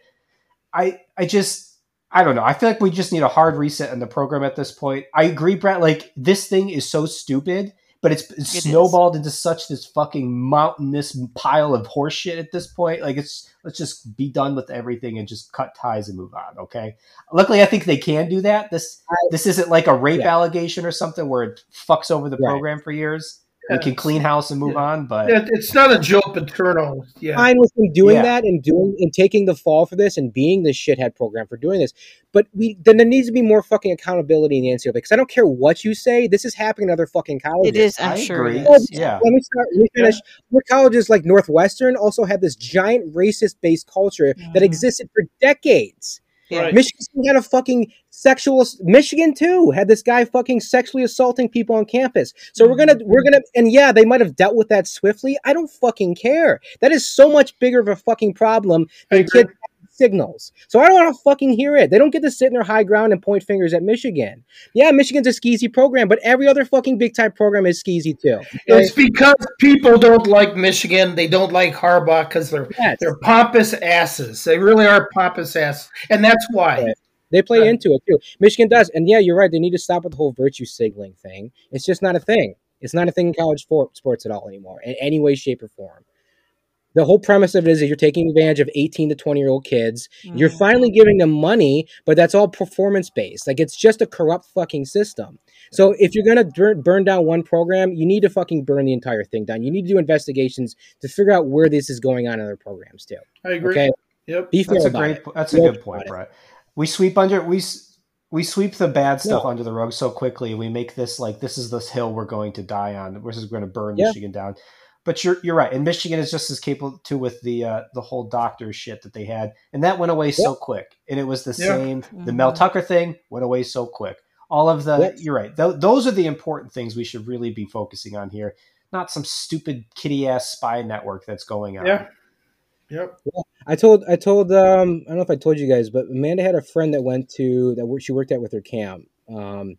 I, I just. I don't know. I feel like we just need a hard reset in the program at this point. I agree, Brett. Like this thing is so stupid, but it's, It is. snowballed into such this fucking mountainous pile of horseshit at this point. Like it's let's just be done with everything and just cut ties and move on. Okay. Luckily, I think they can do that. This this isn't like a rape Yeah. allegation or something where it fucks over the Right. program for years. We can clean house and move Yeah. on. But It, it's not a Joe Paterno. Yeah. fine with him doing Yeah. that and doing and taking the fall for this and being the shithead program for doing this. But we then there needs to be more fucking accountability in the NCAA because I don't care what you say, this is happening in other fucking colleges. It is. I'm I sure. agree. Is. Yeah. Let me start. Let me finish. Other colleges like Northwestern also had this giant racist-based culture that existed for decades. Yeah. Right. Michigan State had a fucking sexual. Michigan too had this guy fucking sexually assaulting people on campus. So we're gonna we're gonna and yeah, they might have dealt with that swiftly. I don't fucking care. That is so much bigger of a fucking problem than agree. kids having signals. So I don't want to fucking hear it. They don't get to sit in their high ground and point fingers at Michigan. Yeah, Michigan's a skeezy program, but every other fucking big time program is skeezy too. It's because people don't like Michigan. They don't like Harbaugh because they're Yes. they're pompous asses. They really are pompous asses, and that's why. Right. They play Right. into it too. Michigan does, and yeah, you're right. They need to stop with the whole virtue signaling thing. It's just not a thing. It's not a thing in college sports at all anymore, in any way, shape, or form. The whole premise of it is that you're taking advantage of 18 to 20 year old kids. You're Mhm. finally giving them money, but that's all performance based. Like it's just a corrupt fucking system. So if you're gonna burn, burn down one program, you need to fucking burn the entire thing down. You need to do investigations to figure out where this is going on in other programs too. I agree. Okay, Yep. be fair That's a great. it. That's a good point. Brett. We sweep under we we sweep the bad stuff No. under the rug so quickly. We make this like this is this hill we're going to die on. We're just going to burn Yeah. Michigan down. But you're you're right, and Michigan is just as capable too with the uh, the whole doctor shit that they had, and that went away so quick. And it was the Yeah. same. The Mel Mhm. Tucker thing went away so quick. All of the Yep. you're right. Th- those are the important things we should really be focusing on here, not some stupid kitty ass spy network that's going on. Yeah. Yep. I told I told um I don't know if I told you guys, but Amanda had a friend that went to that she worked at with her camp. Um,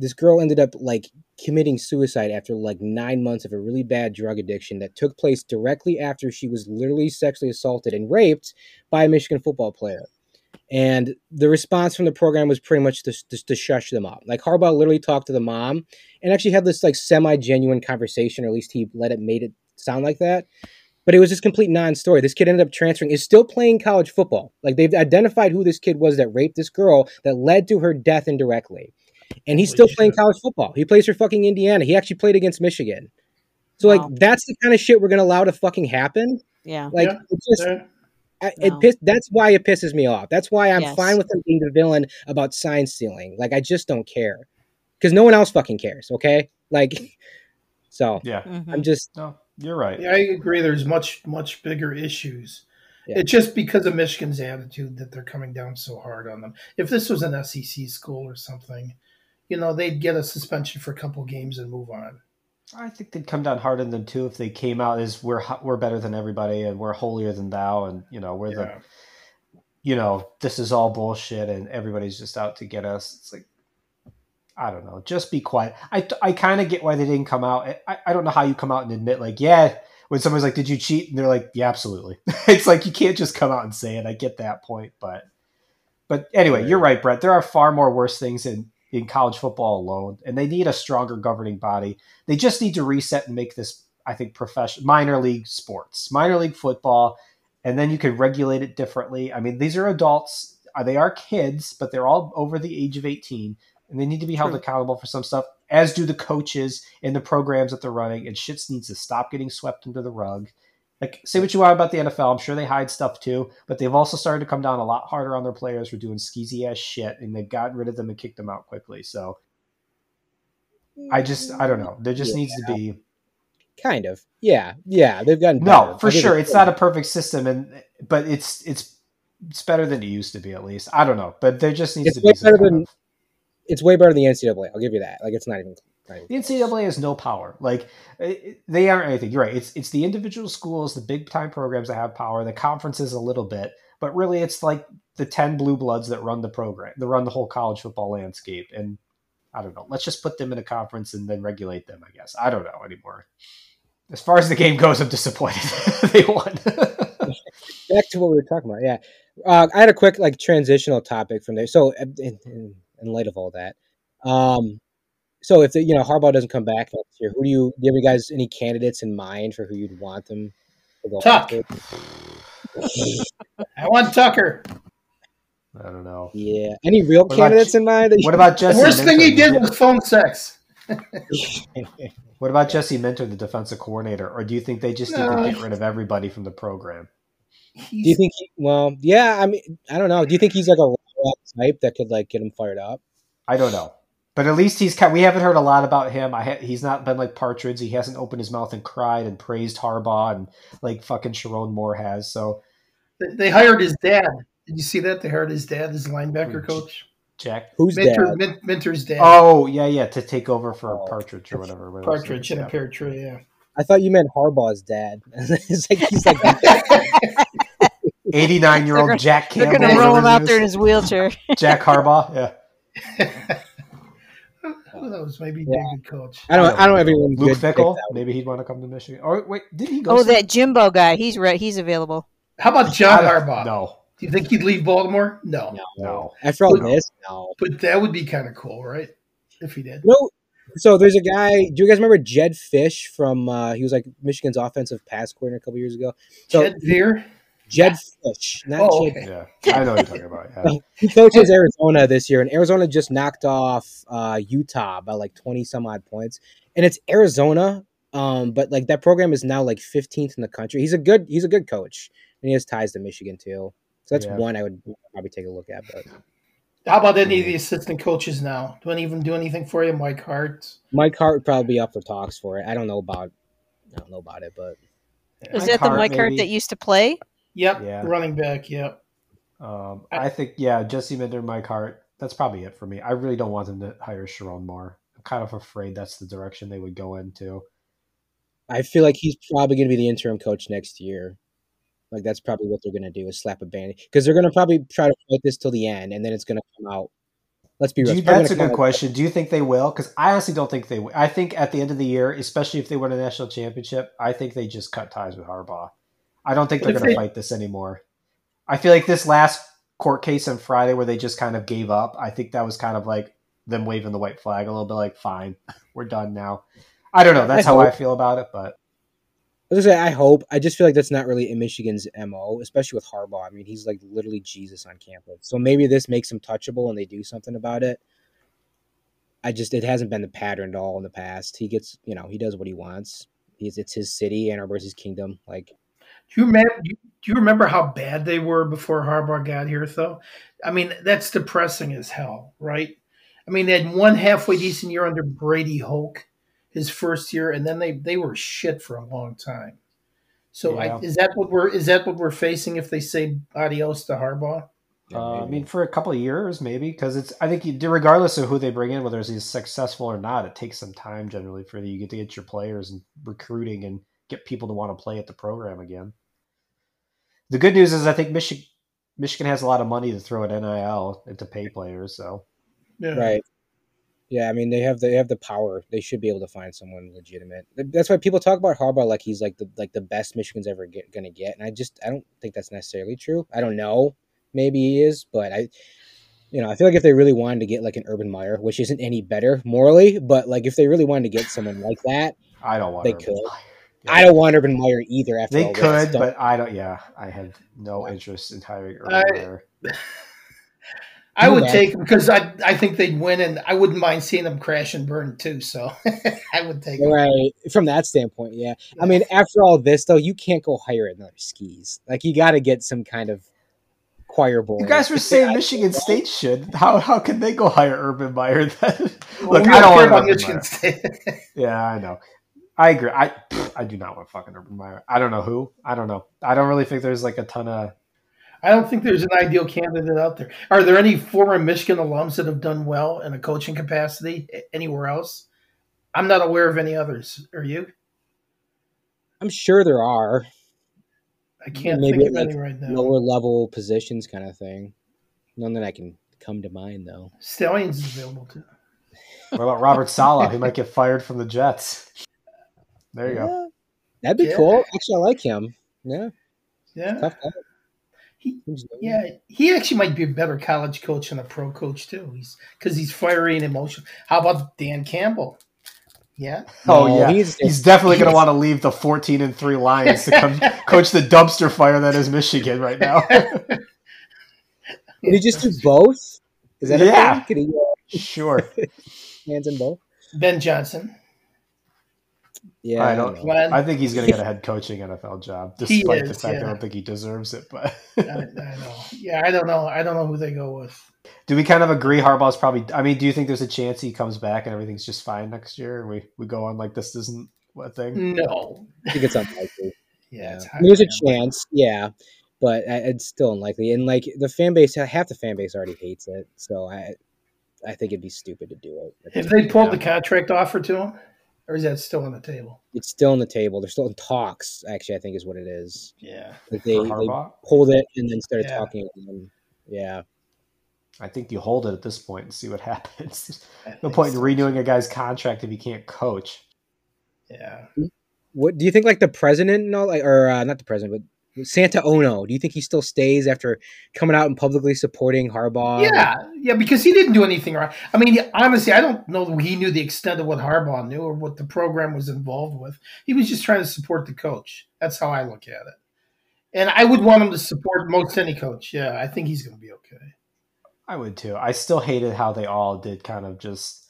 this girl ended up like committing suicide after like nine months of a really bad drug addiction that took place directly after she was literally sexually assaulted and raped by a Michigan football player. And the response from the program was pretty much to, to, to shush them up. Like Harbaugh literally talked to the mom and actually had this like semi genuine conversation, or at least he let it made it sound like that but it was just complete non-story. This kid ended up transferring, is still playing college football. Like they've identified who this kid was that raped this girl that led to her death indirectly, and he's still playing college football. He plays for fucking Indiana. He actually played against Michigan. So Wow. like that's the kind of shit we're gonna allow to fucking happen. Yeah. Like Yeah. it's just Yeah. I, it No. piss, that's why it pisses me off. That's why I'm Yes. fine with him being the villain about sign stealing. Like I just don't care because no one else fucking cares. Okay, like so Yeah. Mhm. I'm just No, you're right. Yeah, I agree. There's much much bigger issues. Yeah. It's just because of Michigan's attitude that they're coming down so hard on them. If this was an SEC school or something, you know, they'd get a suspension for a couple games and move on. I think they'd come down hard on them too if they came out as we're we're better than everybody and we're holier than thou and you know we're the you know this is all bullshit and everybody's just out to get us. It's like I don't know, just be quiet. I I kind of get why they didn't come out. I I don't know how you come out and admit like yeah when somebody's like did you cheat and they're like yeah absolutely. it's like you can't just come out and say it. I get that point, but but anyway, you're right, Brett. There are far more worse things in in college football alone, and they need a stronger governing body. They just need to reset and make this, I think, professional minor league sports, minor league football, and then you can regulate it differently. I mean, these are adults; uh, they are kids, but they're all over the age of eighteen, and they need to be held True. accountable for some stuff. As do the coaches and the programs that they're running. And shits needs to stop getting swept under the rug. Like, say what you want about the NFL. I'm sure they hide stuff too, but they've also started to come down a lot harder on their players for doing skeezy ass shit, and they've gotten rid of them and kicked them out quickly. So I just, I don't know. There just mm, needs to be kind of yeah yeah they've gotten better. no, for sure. it's It's not a perfect system, and but it's it's it's better than it used to be at least. I don't know, but there just needs It's to be better than- of- it's way better than the NCAA. I'll give you that. Like it's not even. Even- The NCAA has no power. Like it- it- they aren't anything. You're right. It's it's the individual schools, the big time programs that have power. The conferences a little bit, but really it's like the ten blue bloods that run the program, that run the whole college football landscape. And I don't know. Let's just put them in a conference and then regulate them. I guess I don't know anymore. As far as the game goes, I'm disappointed. they won. Back to what we were talking about. Yeah, uh, I had a quick like transitional topic from there. So in, in, in light of all that, um, so if the, you know Harbaugh doesn't come back next year, who do you do? You have you guys any candidates in mind for who you'd want them to go Tuck. after? I want Tucker. I don't know. Yeah, any real What candidates J- in mind? What about The Jesse? worst thing he did was phone sex. What about Jesse Minter, the defensive coordinator, or do you think they just need No. to get rid of everybody from the program? Do you think? He, well, yeah. I mean, I don't know. Do you think he's like a raw type that could like get him fired up? I don't know, but at least he's kind. We haven't heard a lot about him. I ha- he's not been like Partridge. He hasn't opened his mouth and cried and praised Harbaugh and like fucking Sherrone Moore has. So They- They hired his dad. Did you see that? They hired his dad as linebacker coach. Jack. Who's Minter, dad? Min- Minter's dad. Oh yeah, yeah, to take over for Oh. Partridge or whatever. whatever Partridge name and a is, pear tree. Yeah. I thought you meant Harbaugh's dad. it's like he's like. Eighty-nine year old gonna- Jack They're going to roll him out there in his wheelchair. Jack Harbaugh. Yeah. Who knows? Maybe Yeah. David Coach. I don't. I don't have anyone Luke Fickell. Maybe he'd want to come to Michigan. Or wait, did he go? Oh, some- that Jimbo guy. He's re- he's available. How about John Harbaugh? No, Do you think he'd leave Baltimore? No. No. no. After all No. this, no. But that would be kind of cool, right? If he did. No. So there's a guy. Do you guys remember Jedd Fisch from? Uh, he was like Michigan's offensive pass coordinator a couple years ago. So Jed Veer? Jedd Fisch, not Oh, Jed. okay. Yeah, I know what you're talking about. Yeah. He coaches Arizona this year, and Arizona just knocked off uh, Utah by like twenty some odd points. And it's Arizona, um, but like that program is now like fifteenth in the country. He's a good. He's a good coach, and he has ties to Michigan too. So that's Yeah. one I would probably take a look at. But How about any of the assistant coaches now? Do any of them do anything for you? Mike Hart? Mike Hart would probably be up for talks for it. I don't know about. I don't know about it, but Is Mike that the Hart, Mike Hart maybe. that used to play? Yep. Yeah. Running back. Yep. Um, I think yeah, Jesse Minter, Mike Hart. That's probably it for me. I really don't want them to hire Sherrone Moore. I'm kind of afraid that's the direction they would go into. I feel like he's probably going to be the interim coach next year. Like that's probably what they're going to do is slap a band because they're going to probably try to fight this till the end, and then it's going to come out. Let's be real. you, that's a good come out- question. Do you think they will? Because I honestly don't think they will. I think at the end of the year, especially if they win a national championship, I think they just cut ties with Harbaugh. I don't think they're going to fight this anymore. I feel like this last court case on Friday where they just kind of gave up, I think that was kind of like them waving the white flag a little bit like, fine, we're done now. I don't know. That's I how I feel about it, but I was gonna say I hope. I just feel like that's not really in Michigan's mo, especially with Harbaugh. I mean, he's like literally Jesus on campus. So maybe this makes him touchable and they do something about it. I just it hasn't been the pattern at all in the past. He gets you know he does what he wants. He's it's his city, Ann Arbor's his kingdom. Like Do you remember? Do you remember how bad they were before Harbaugh got here? Though, I mean, that's depressing as hell, right? I mean, they had one halfway decent year under Brady Hoke, his first year, and then they they were shit for a long time. So, Yeah. I, is that what we're is that what we're facing if they say adios to Harbaugh? Uh, I mean, for a couple of years, maybe, because it's. I think you, regardless of who they bring in, whether he's successful or not, it takes some time generally for you get to get your players and recruiting and get people to want to play at the program again. The good news is, I think Michigan Michigan has a lot of money to throw at NIL and to pay players. So Yeah. Right. Yeah, I mean they have the, they have the power. They should be able to find someone legitimate. That's why people talk about Harbaugh like he's like the like the best Michigan's ever get, gonna get, and I just I don't think that's necessarily true. I don't know. Maybe he is, but I, you know, I feel like if they really wanted to get like an Urban Meyer, which isn't any better morally, but like if they really wanted to get someone like that, I don't want. They Urban could. Meyer. Yeah. I don't want Urban Meyer either. After They all could, Don't- but I don't. Yeah, I have no interest in hiring Urban I- Meyer. I would Yeah. take because I I think they'd win, and I wouldn't mind seeing them crash and burn too. So I would take them. Right. From that standpoint, yeah. I mean, after all this, though, you can't go hire another skis. Like, you got to get some kind of choir boy. You guys were saying Michigan State should. How how can they go hire Urban Meyer then? Well, Look, we I don't care want about Urban Michigan Meyer. State. Yeah, I know. I agree. I I do not want fucking Urban Meyer. I don't know who. I don't know. I don't really think there's like a ton of. I don't think there's an ideal candidate out there. Are there any former Michigan alums that have done well in a coaching capacity anywhere else? I'm not aware of any others. Are you? I'm sure there are I can't Maybe think of like any right now. lower level positions kind of thing. None that I can come to mind, though. Stalions is available too. What about Robert Saleh? He might get fired from the Jets. There you go. That'd be Yeah. cool. Actually, I like him. Yeah. Yeah, Tough guy. He- yeah. He actually might be a better college coach than a pro coach too. He's because he's fiery and emotional. How about Dan Campbell? Yeah, Oh No, yeah, he's- he's, definitely going to want to leave the 14 and three Lions to come coach the dumpster fire that is Michigan right now. Can he just do both? Is that a Yeah. thing? Could he uh, sure. hands in both? Ben Johnson. Yeah, I don't. know. Glenn. I think he's going to get a head coaching NFL job, He despite the fact yeah. I don't think he deserves it. But I, I know. Yeah, I don't know. I don't know who they go with. do we kind of agree Harbaugh's probably? I mean, do you think there's a chance he comes back and everything's just fine next year? And we we go on like this isn't a thing. No. I think it's unlikely. Yeah, it's I mean, there's a chance, yeah, but it's still unlikely. And like the fan base, half the fan base already hates it, so I, I think it'd be stupid to do it. If they pulled the contract offer to him, or is that still on the table? It's still on the table. They're still in talks. Actually, I think is what it is. Yeah. Like they, they pulled it and then started Yeah. talking again. Yeah, I think you hold it at this point and see what happens. No think point in renewing a guy's contract if he can't coach. Yeah. what do you think? Like the president and all, like, or uh, not the president, but Santa Ono. Do you think he still stays after coming out and publicly supporting Harbaugh? Yeah, yeah, because he didn't do anything wrong. I mean, honestly, I don't know that he knew the extent of what Harbaugh knew or what the program was involved with. He was just trying to support the coach. That's how I look at it. And I would want him to support most any coach. Yeah, I think he's going to be okay. I would too. I still hated how they all did kind of just.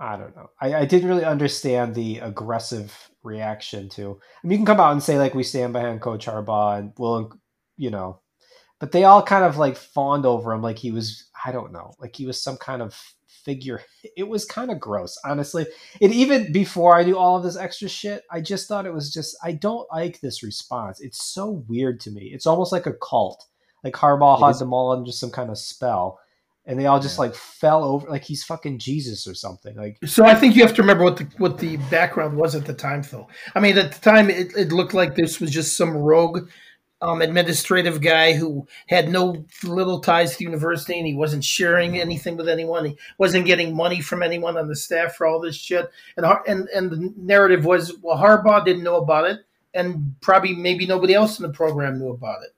I don't know. I, I didn't really understand the aggressive reaction to. I mean, you can come out and say like we stand behind Coach Harbaugh and we'll, you know, but they all kind of like fawned over him like he was. I don't know, like he was some kind of figure. It was kind of gross, honestly. And even before I knew all of this extra shit, I just thought it was just. I don't like this response. It's so weird to me. It's almost like a cult. Like Harbaugh It had is. them all under some kind of spell and they all just like fell over like he's fucking Jesus or something. Like So I think you have to remember what the what the background was at the time, though. I mean, at the time, it, it looked like this was just some rogue um, administrative guy who had no little ties to the university, and he wasn't sharing anything with anyone. He wasn't getting money from anyone on the staff for all this shit. And and and the narrative was, well, Harbaugh didn't know about it, and probably maybe nobody else in the program knew about it.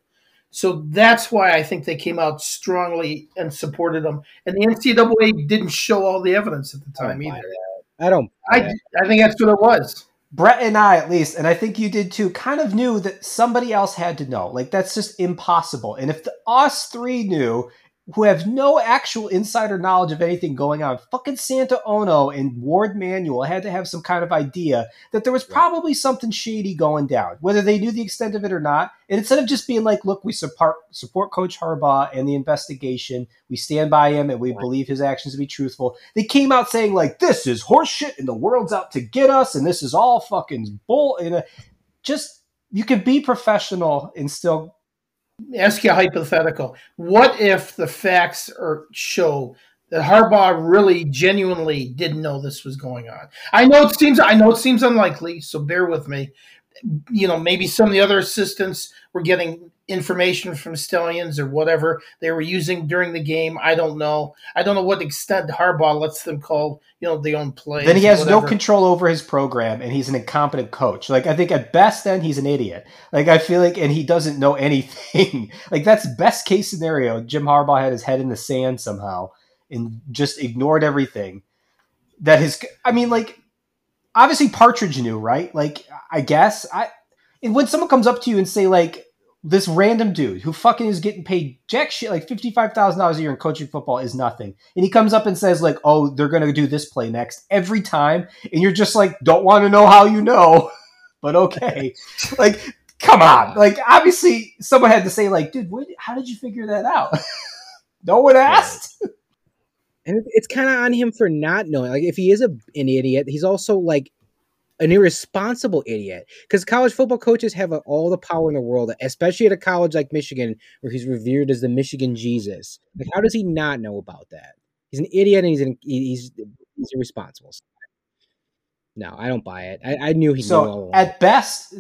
So that's why I think they came out strongly and supported them. And the NCAA didn't show all the evidence at the time buy either. that. I don't. I. I think that's what it was. Brett and I, at least, and I think you did too, kind of knew that somebody else had to know. Like that's just impossible. And if the, us three knew, who have no actual insider knowledge of anything going on, fucking Santa Ono and Warde Manuel had to have some kind of idea that there was probably something shady going down, whether they knew the extent of it or not. And instead of just being like, "Look, we support support Coach Harbaugh and the investigation, we stand by him, and we believe his actions to be truthful," they came out saying like, "This is horseshit, and the world's out to get us, and this is all fucking bull." And uh, just you can be professional and still Ask you a hypothetical. What if the facts are, show that Harbaugh really genuinely didn't know this was going on? I know it seems I know it seems unlikely, so bear with me. You know, maybe some of the other assistants were getting information from Stalions or whatever they were using during the game. I don't know. I don't know what extent Harbaugh lets them call, you know, the own play. then he has no control over his program and he's an incompetent coach like i think at best then he's an idiot like i feel like and he doesn't know anything like that's best case scenario jim harbaugh had his head in the sand somehow and just ignored everything that his i mean like obviously partridge knew right like i guess i and when someone comes up to you and say like this random dude who fucking is getting paid jack shit like $55,000 a year in coaching football is nothing. And he comes up and says like, "Oh, they're going to do this play next every time." And you're just like, "Don't want to know how you know." but okay. like come on. Like obviously someone had to say like, "Dude, what, how did you figure that out?" no one asked. And it's kind of on him for not knowing. Like, if he is a, an idiot, he's also like an irresponsible idiot. Because college football coaches have uh all the power in the world, especially at a college like Michigan, where he's revered as the Michigan Jesus. Like, how does he not know about that? He's an idiot, and he's an, he's he's irresponsible. No, I don't buy it. I, I knew he So at best,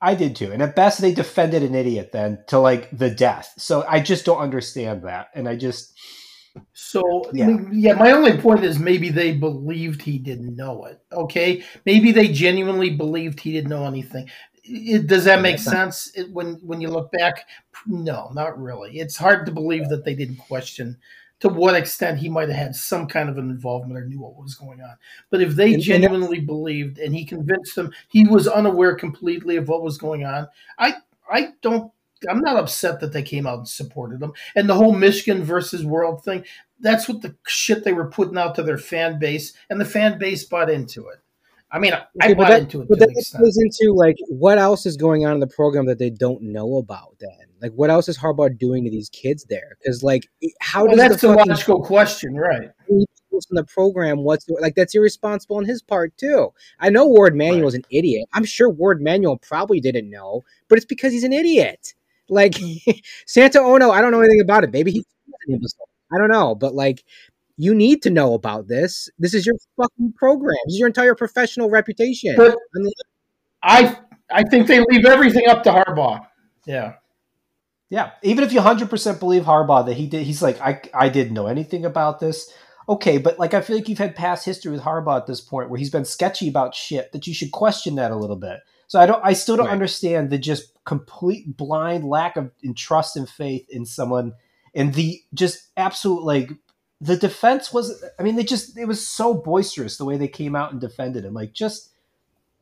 I did too, and at best they defended an idiot then to like the death. So I just don't understand that, and I just So Yeah. yeah. my only point is maybe they believed he didn't know it. Okay, maybe they genuinely believed he didn't know anything. It, does that make sense it, when when you look back? No, not really. It's hard to believe that they didn't question to what extent he might have had some kind of an involvement or knew what was going on. But if they And- and genuinely believed and he convinced them he was unaware completely of what was going on, I I don't I'm not upset that they came out and supported them. And the whole Michigan versus world thing, that's what the shit they were putting out to their fan base, and the fan base bought into it. I mean, I, I bought that, into it but to that plays into like what else is going on in the program that they don't know about. Then, like, what else is Harbaugh doing to these kids there? Because, like, how Well, does that's the the logical question, right? in the program what's like that's irresponsible on his part too. I know Warde Manuel is an idiot. I'm sure Warde Manuel probably didn't know, but it's because he's an idiot. Like Santa Ono, I don't know anything about it. Maybe he's. I don't know, but like you need to know about this. This is your fucking program. This is your entire professional reputation. But I mean, I I think they leave everything up to Harbaugh. Yeah. Yeah, even if you hundred percent believe Harbaugh that he did, he's like, I I didn't know anything about this. Okay, but like I feel like you've had past history with Harbaugh at this point where he's been sketchy about shit that you should question that a little bit. So I don't, I still don't Right. understand the just complete blind lack of in trust and faith in someone, and the just absolute like the defense was. I mean, they just it was so boisterous the way they came out and defended him. Like just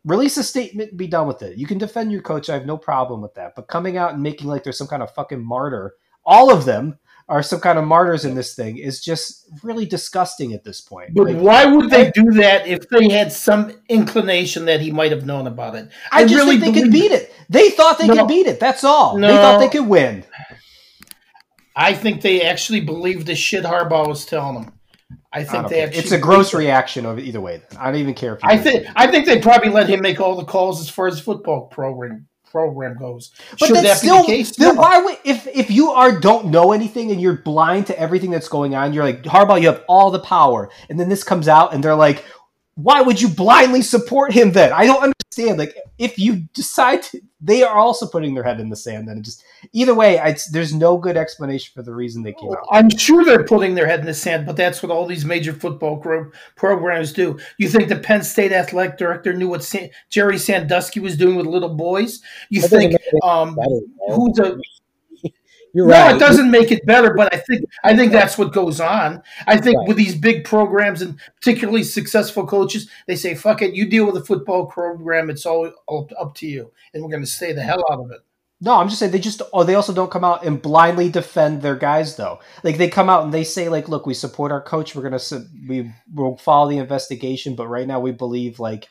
release a statement and be done with it. You can defend your coach. I have no problem with that. But coming out and making like there's some kind of fucking martyr, all of them are some kind of martyrs in this thing is just really disgusting at this point. But Like, why would they do that if they had some inclination that he might have known about it? I, just think they could beat it. They thought they No. could beat it. That's all. They thought they could win. I think they actually believed the shit Harbaugh was telling them. I I think don't they. It's a gross reaction of either way. I don't even care if you I think it. I think they probably let him make all the calls as far as football program program goes. But Should that's that still, be the case? then No. why would if if you are don't know anything and you're blind to everything that's going on, you're like Harbaugh, you have all the power, and then this comes out and they're like, why would you blindly support him then? I don't understand. Like if you decide to, they are also putting their head in the sand. Then it just either way, I, there's no good explanation for the reason they came out. I'm sure they're putting their head in the sand, but that's what all these major football gro- programs do. You think the Penn State athletic director knew what San- Jerry Sandusky was doing with little boys? You That doesn't think make it um, who's a You're no, right. it doesn't make it better, but I think I think that's what goes on. I think Right. with these big programs and particularly successful coaches, they say, "Fuck it, you deal with the football program. It's all up, up to you, and we're going to stay the hell out of it." No, I'm just saying they just oh they also don't come out and blindly defend their guys though. Like they come out and they say like, look, we support our coach. We're gonna we will follow the investigation, but right now we believe like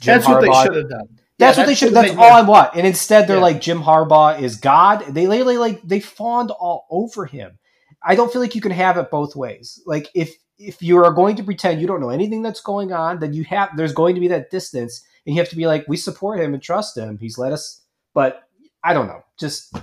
Jim that's what they should have done. That's Yeah, what they should. That's all I want. And instead, they're Yeah. like Jim Harbaugh is God. They literally like they fawned all over him. I don't feel like you can have it both ways. Like if if you are going to pretend you don't know anything that's going on, then you have there's going to be that distance, and you have to be like, we support him and trust him. He's let us, but I don't know. Just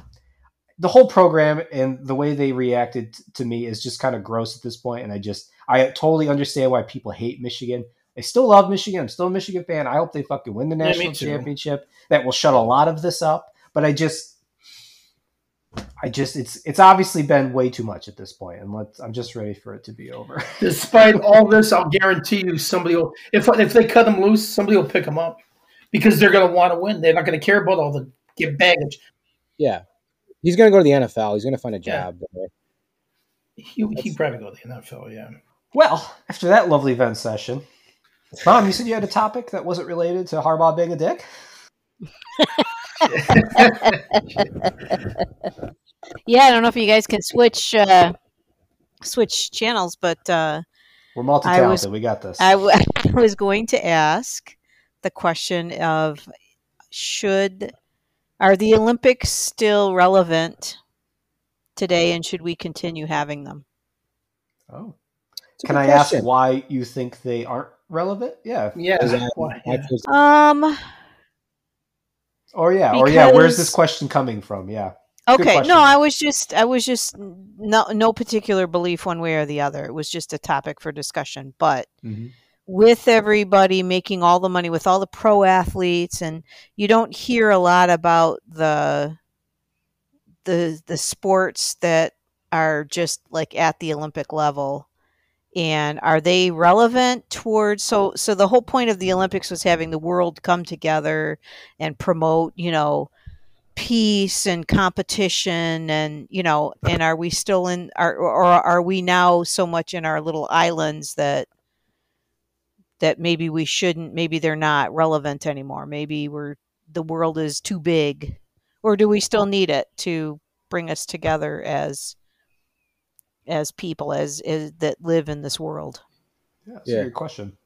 the whole program and the way they reacted to me is just kind of gross at this point, and I just I totally understand why people hate Michigan. I still love Michigan. I'm still a Michigan fan. I hope they fucking win the national too. championship. That will shut a lot of this up. But I just, I just, it's it's obviously been way too much at this point, and let's. I'm just ready for it to be over. Despite all this, I'll guarantee you somebody will. If if they cut them loose, somebody will pick them up because they're going to want to win. They're not going to care about all the get baggage. Yeah. He's going to go to the NFL. He's going to find a Yeah. job there. He he probably go to the NFL. Yeah. well, after that lovely event session, Mom, you said you had a topic that wasn't related to Harbaugh being a dick. Yeah, I don't know if you guys can switch uh, switch channels, but uh, We're multi talented. We got this. I, w- I was going to ask the question of should are the Olympics still relevant today, and should we continue having them? oh, can I question. ask why you think they aren't relevant? Yeah. Yeah. That- Why? Yeah. Um. Or yeah. Or yeah. Where's this question coming from? Yeah. Okay. No, I was just I was just no no particular belief one way or the other. It was just a topic for discussion, but. Mm-hmm. with everybody making all the money with all the pro athletes and you don't hear a lot about the the the sports that are just like at the olympic level and are they relevant towards so so the whole point of the olympics was having the world come together and promote you know peace and competition and you know and are we still in are or are we now so much in our little islands that that maybe we shouldn't maybe they're not relevant anymore maybe we're the world is too big or do we still need it to bring us together as as people as, as that live in this world? Yeah, that's Yeah. a good question.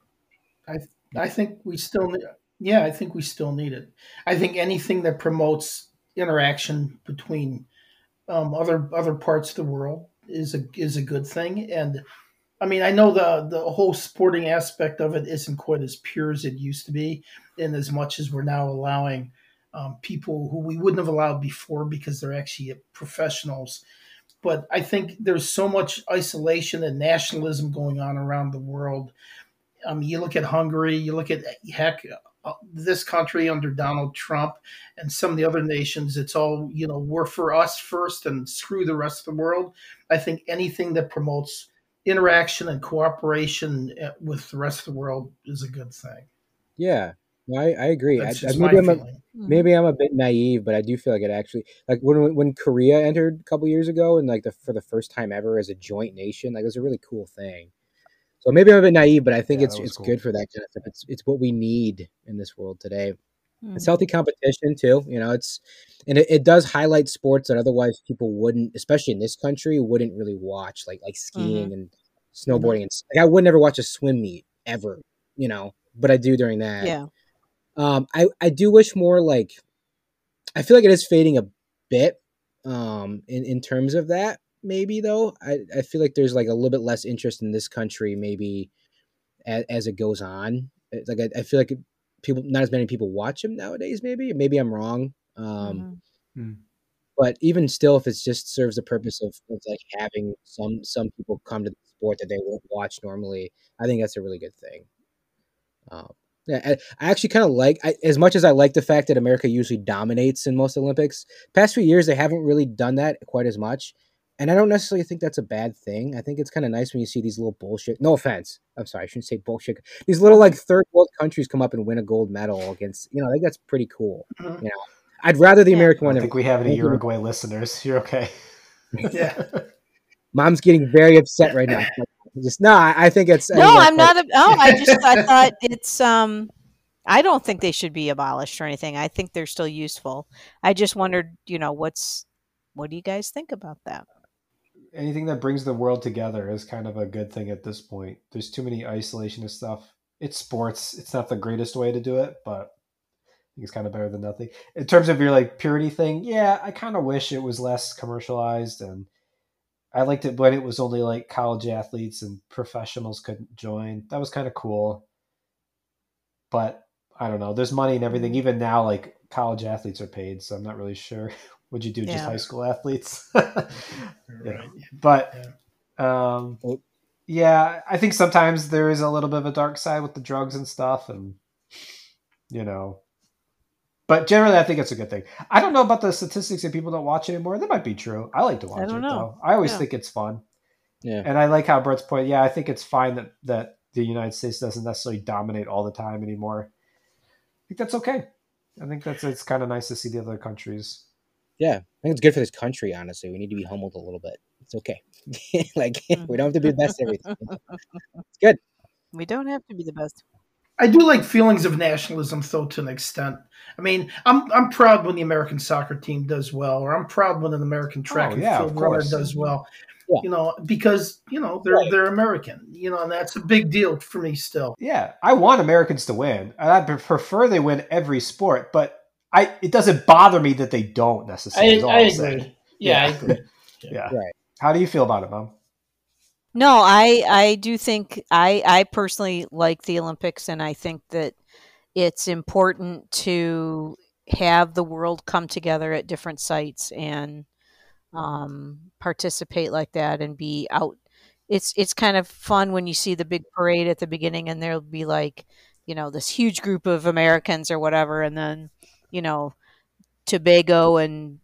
I I think we still need. Yeah, I think we still need it. I think anything that promotes interaction between um, other other parts of the world is a is a good thing. And I mean, I know the the whole sporting aspect of it isn't quite as pure as it used to be, in as much as we're now allowing um, people who we wouldn't have allowed before because they're actually professionals. But I think there's so much isolation and nationalism going on around the world. Um, you look at Hungary, you look at heck, uh, this country under Donald Trump, and some of the other nations. It's all you know, we're for us first, and screw the rest of the world. I think anything that promotes interaction and cooperation uh, with the rest of the world is a good thing. Yeah, I, I agree. I, I- maybe I'm a, maybe I'm a bit naive, but I do feel like it actually like when when Korea entered a couple years ago and like the for the first time ever as a joint nation, like it was a really cool thing. So maybe I'm a bit naive, but I think Yeah, it's it's cool. good for that kind of stuff. It's it's what we need in this world today. Mm. It's healthy competition too. You know, it's and it, it does highlight sports that otherwise people wouldn't, especially in this country, wouldn't really watch, like like skiing and snowboarding and like I would never watch a swim meet ever. You know, but I do during that. Yeah. Um, I I do wish more like I feel like it is fading a bit um in in terms of that maybe though. I I feel like there's like a little bit less interest in this country maybe as, as it goes on. It's like I, I feel like people not as many people watch him nowadays maybe. Maybe I'm wrong um Mhm. but even still if it just serves the purpose of, of like having some some people come to the sport that they won't watch normally I think that's a really good thing. Um yeah, I, I actually kind of like I, as much as I like the fact that America usually dominates in most Olympics. Past few years, they haven't really done that quite as much, and I don't necessarily think that's a bad thing. I think it's kind of nice when you see these little bullshit. No offense, I'm sorry, I shouldn't say bullshit. These little like third world countries come up and win a gold medal against. You know, I think that's pretty cool. Mhm. You know, I'd rather the Yeah. American one. don't think we have any Uruguay listeners. You're okay. Yeah. Mom's getting very upset right now. Just no, I, I think it's. No, I'm not. A, oh, I just I thought it's. Um, I don't think they should be abolished or anything. I think they're still useful. I just wondered, you know, what's what do you guys think about that? Anything that brings the world together is kind of a good thing at this point. There's too many isolationist stuff. It's sports. It's not the greatest way to do it, but I think it's kind of better than nothing. In terms of your like purity thing, yeah, I kind of wish it was less commercialized and I liked it when it was only like college athletes and professionals couldn't join. That was kind of cool. But I don't know. There's money and everything. Even now, like college athletes are paid, so I'm not really sure. Would you do just high school athletes? Yeah. Right. But um, yeah, I think sometimes there is a little bit of a dark side with the drugs and stuff, and you know. But generally, I think it's a good thing. I don't know about the statistics that people don't watch anymore. That might be true. I like to watch don't it know. though. I always Yeah. think it's fun, Yeah. and I like how Brett's point. Yeah, I think it's fine that that the United States doesn't necessarily dominate all the time anymore. I think that's okay. I think that's it's kind of nice to see the other countries. Yeah, I think it's good for this country. Honestly, we need to be humbled a little bit. It's okay. like we mm-hmm. don't have to be the best at everything. It's good. We don't have to be the best. I do like feelings of nationalism, though, to an extent. I mean, I'm I'm proud when the American soccer team does well, or I'm proud when an American oh, track Oh, and yeah, field of runner does well. Yeah. You know, because you know they're Right. they're American. You know, and that's a big deal for me still. Yeah, I want Americans to win, and I prefer they win every sport. But I, it doesn't bother me that they don't necessarily. is all I'm saying. Yeah, I Yeah. agree. Yeah. Right. How do you feel about it, Mom? No, I I do think I I personally like the Olympics and I think that it's important to have the world come together at different sites and um, participate like that and be out. It's it's kind of fun when you see the big parade at the beginning and there'll be like you know this huge group of Americans or whatever and then you know Tobago and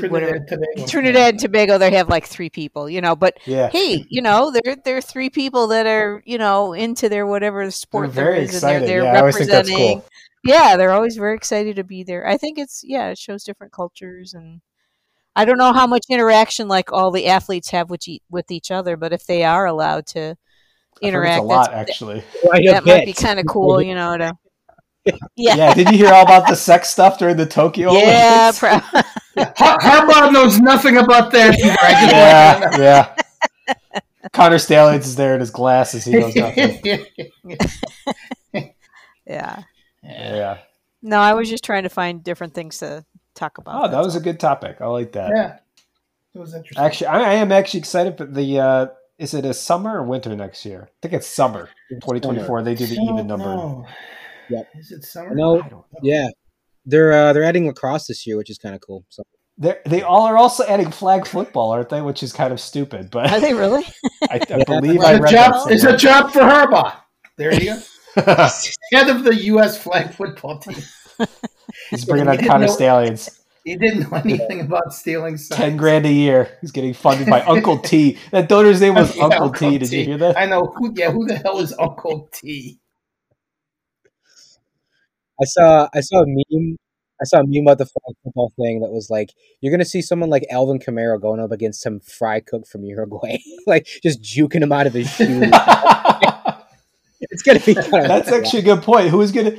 whatever Trinidad, Tobago. Trinidad and Tobago they have like three people you know but Yeah, hey, you know, there there are three people that are, you know, into their whatever sport They're very is, excited. and they're, Yeah, I always think that's representing. cool. Yeah, they're always very excited to be there. I think it's yeah, it shows different cultures, and I don't know how much interaction like all the athletes have with each, with each other, but if they are allowed to I've interact, it's a lot that's- actually. Quite a that might be kind of cool, you know. To Yeah. Yeah, did you hear all about the sex stuff during the Tokyo Yeah, Olympics? pro- Har- Harbaugh knows nothing about that either. I just want yeah, yeah. Connor Stalions is there in his glasses. He knows nothing. you to know. yeah. Yeah. No, I was just trying to find different things to talk about. Oh, that that's was a good topic. I like that. yeah, it was interesting. Actually, I, I am actually excited. But the uh, is it a summer or winter next year? I think it's summer, 2024. They do the even number. Know. Yep. Is it summer? No, I don't. yeah, they're uh, they're adding lacrosse this year, which is kind of cool. So They're, they all are also adding flag football, aren't they? Which is kind of stupid, but Are they really? I, I believe I It's a read job. that It's a job for Harbaugh. There you go. somewhere. Head of the U.S. flag football team. He's bringing on He didn't Connor Stalions. He didn't know anything about stealing signs. Ten grand a year. He's getting funded by Uncle T. That donor's name was Yeah, Uncle T. Did you hear that? I know. Who, yeah, who the hell is Uncle T? I saw I saw a meme. I saw a meme about the flag football thing that was like, you're gonna see someone like Alvin Kamara going up against some fry cook from Uruguay, like just juking him out of his shoes. it's gonna be That's actually a good point. Who's gonna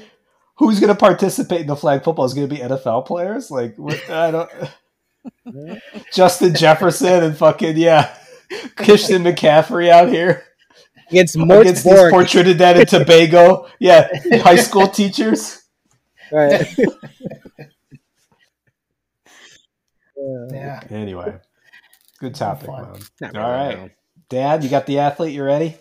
Who's gonna participate in the flag football? Is gonna be NFL players? Like what, I don't. Justin Jefferson and fucking yeah, Christian McCaffrey out here against Mort against these Borg. poor Trinidad and Tobago, yeah, high school teachers. Right. Yeah. Anyway, good topic, Fun. man. Really, right. no. Dad, you got the athlete. You ready?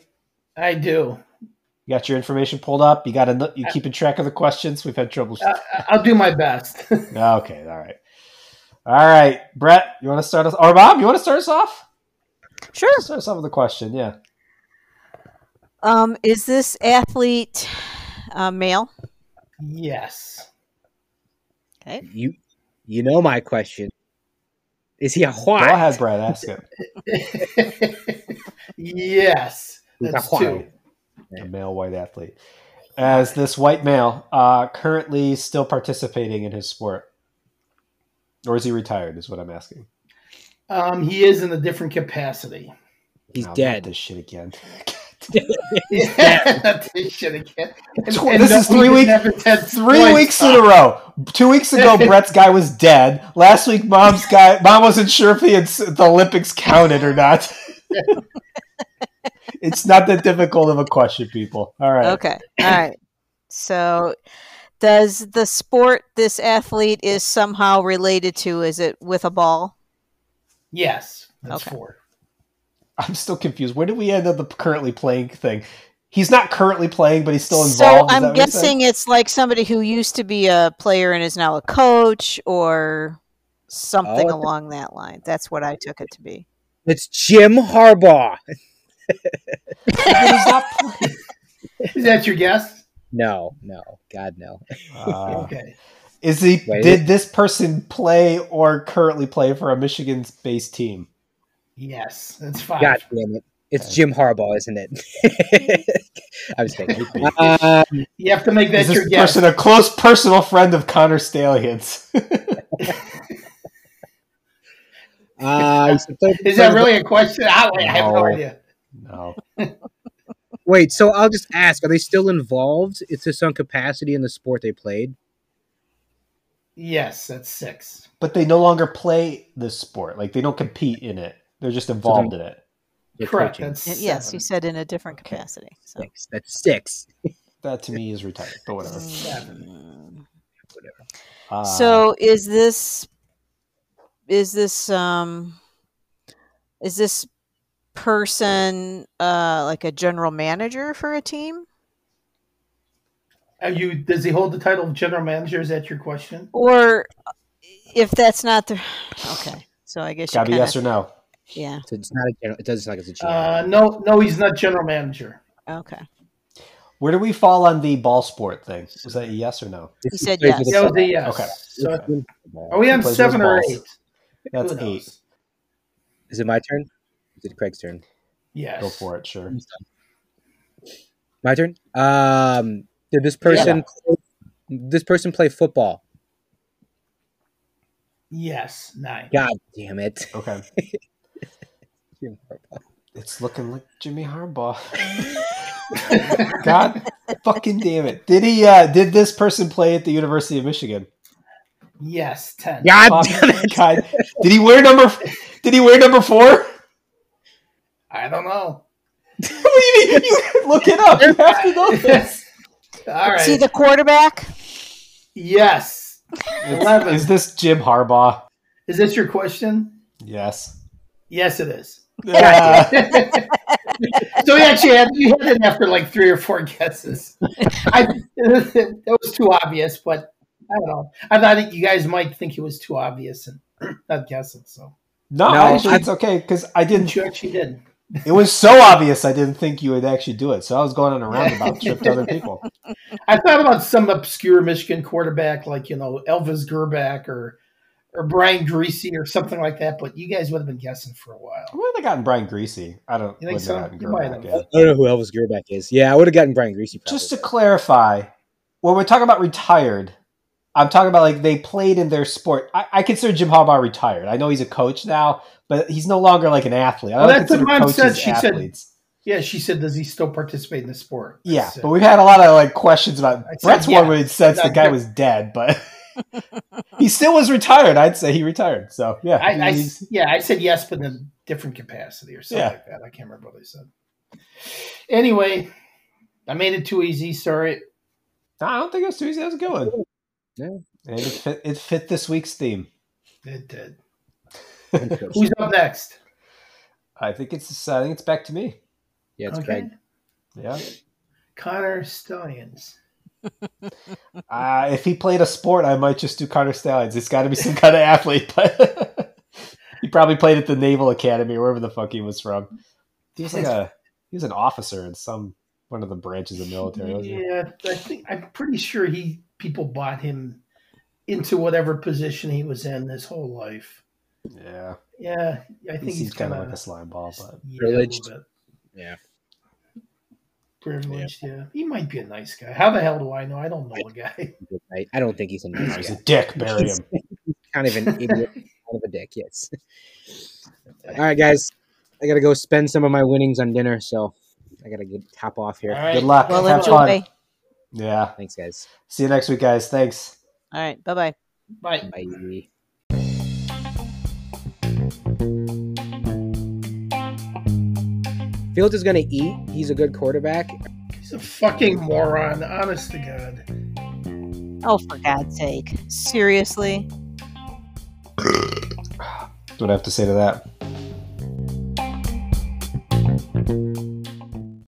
I do. You got your information pulled up. You got a, you keeping track of the questions. We've had trouble. I, I'll do my best. Okay, all right, all right. Brett, you want to start us, or Bob, you want to start us off? Sure. Start us off with a question. Yeah. Um, is this athlete uh, male? Yes. Okay. You you know my question. Is he a Go white? ahead, Brett. Ask it. yes. That's two. A male white athlete. As this white male, uh, currently still participating in his sport, or is he retired? Is what I'm asking. Um, he is in a different capacity. He's Oh, not dead. This shit again. Yeah, this shit again. And- and this is three weeks- Three weeks in a row. Two weeks ago, Brett's guy was dead. Last week, mom's guy, mom wasn't sure if he had, the Olympics counted or not. it's not that difficult of a question, people. All right. Okay. All right. So, does the sport this athlete is somehow related to? Is it with a ball? Yes, that's Okay. four. I'm still confused. Where did we end up the currently playing thing? He's not currently playing, but he's still So involved. Is that I'm what you're saying? guessing it's like somebody who used to be a player and is now a coach, or something Oh, along that line. That's what I took it to be. It's Jim Harbaugh. He's not playing. Is that your guess? No, no, God no. Uh, Okay. is he? Wait. Did this person play or currently play for a Michigan-based team? Yes, that's five. God damn it. It's Jim Harbaugh, isn't it? I was thinking. Um, You have to make that Is your this guess. person a close personal friend of Connor Stalions. uh, he's the third- Is that really a question? I, I have no No. idea. no. Wait, so I'll just ask: Are they still involved? It's just some capacity in the sport they played. Yes, that's six. But they no longer play this sport. Like they don't compete in it. They're just involved in it. They're Correct. coaching. That's yes, seven. you said in a different capacity. So. six. That's six. That to me is retired. But whatever. Seven. Uh, So is this is this um is this person uh like a general manager for a team Are you? Does he hold the title of general manager? Is that your question? or if that's not the okay so i guess you gotta be kinda, yes or no. Yeah So it's not a general. It doesn't sound like it's a GM. Uh, no, no, he's not general manager. okay Where do we fall on the ball sport thing? Was that a yes or no? This he said plays yes. with That was a yes. Okay. So are we on seven or balls. eight? That's Who knows? eight. Is it my turn? Is it Craig's turn? Yes. Go for it, sure. My turn. Um, did this person this person play football? Yes. Nine. God damn it! Okay. Jim Harbaugh. It's looking like Jimmy Harbaugh. God fucking damn it! Did he? uh Did this person play at the University of Michigan? Yes, ten. God Fuck, damn it. God. Did he wear number? Did he wear number four? I don't know. what do you mean? You look it up. You have to know this. All right. See the quarterback? yes. Eleven. Is this Jim Harbaugh? Is this your question? Yes. Yes, it is. So you actually had you had it after like three or four guesses. I that was too obvious, but I don't know. I thought you guys might think it was too obvious and not guess it. So no, No, actually, I- it's okay because I didn't. you actually did. It was so obvious I didn't think you would actually do it. So I was going on a roundabout trip to other people. I thought about some obscure Michigan quarterback like you know Elvis Grbac or or Brian Griese or something like that, but you guys would have been guessing for a while. I would have gotten Brian Griese. I don't. You think so? You might have. I don't know who Elvis Grbac is. Yeah, I would have gotten Brian Griese. Probably. Just to clarify, when we're talking about retired, I'm talking about like they played in their sport. I, I consider Jim Harbaugh retired. I know he's a coach now, but he's no longer like an athlete. I Well, don't that's what Mom said. She said- Yeah, she said, "Does he still participate in the sport?" I yeah, said, but we've had a lot of like questions about I said Brett's yeah. one made sense. The guy was dead, but he still was retired. I'd say he retired. So yeah, I, I, yeah, I said yes, but in a different capacity or something Yeah. like that. I can't remember what I said. Anyway, I made it too easy. Sorry. I don't think it was too easy. That was a good one. Yeah. And it fit, it fit this week's theme. It did. Who's up next? I think it's. Uh, I think it's back to me. Yeah, it's okay. Craig. Yeah. Connor Stalions. Uh, if he played a sport, I might just do Carter Stallions. It's got to be some kind of athlete, but he probably played at the Naval Academy or wherever the fuck he was from. He was like a he was an officer in some one of the branches of military. Wasn't he? Yeah, I think I'm pretty sure he people bought him into whatever position he was in his whole life. Yeah, Yeah, I think seems he's kind kind of like a slime ball, but Privileged. Yeah. Privileged. Yeah. he might be a nice guy. How the hell do I know? I don't know a guy. I, I don't think he's a nice he's guy. a dick. Bury him. kind of an idiot, kind of a dick. Yes. All right, guys, I gotta go spend some of my winnings on dinner, so I gotta get top off here. All right. Good luck. Well, Have enjoy. fun. Yeah. Thanks, guys. See you next week, guys. Thanks. All right. Bye-bye. bye. Bye. Fields is gonna eat. He's a good quarterback. He's a fucking moron. Honest to God. Oh, for God's sake. Seriously? What do I have to say to that?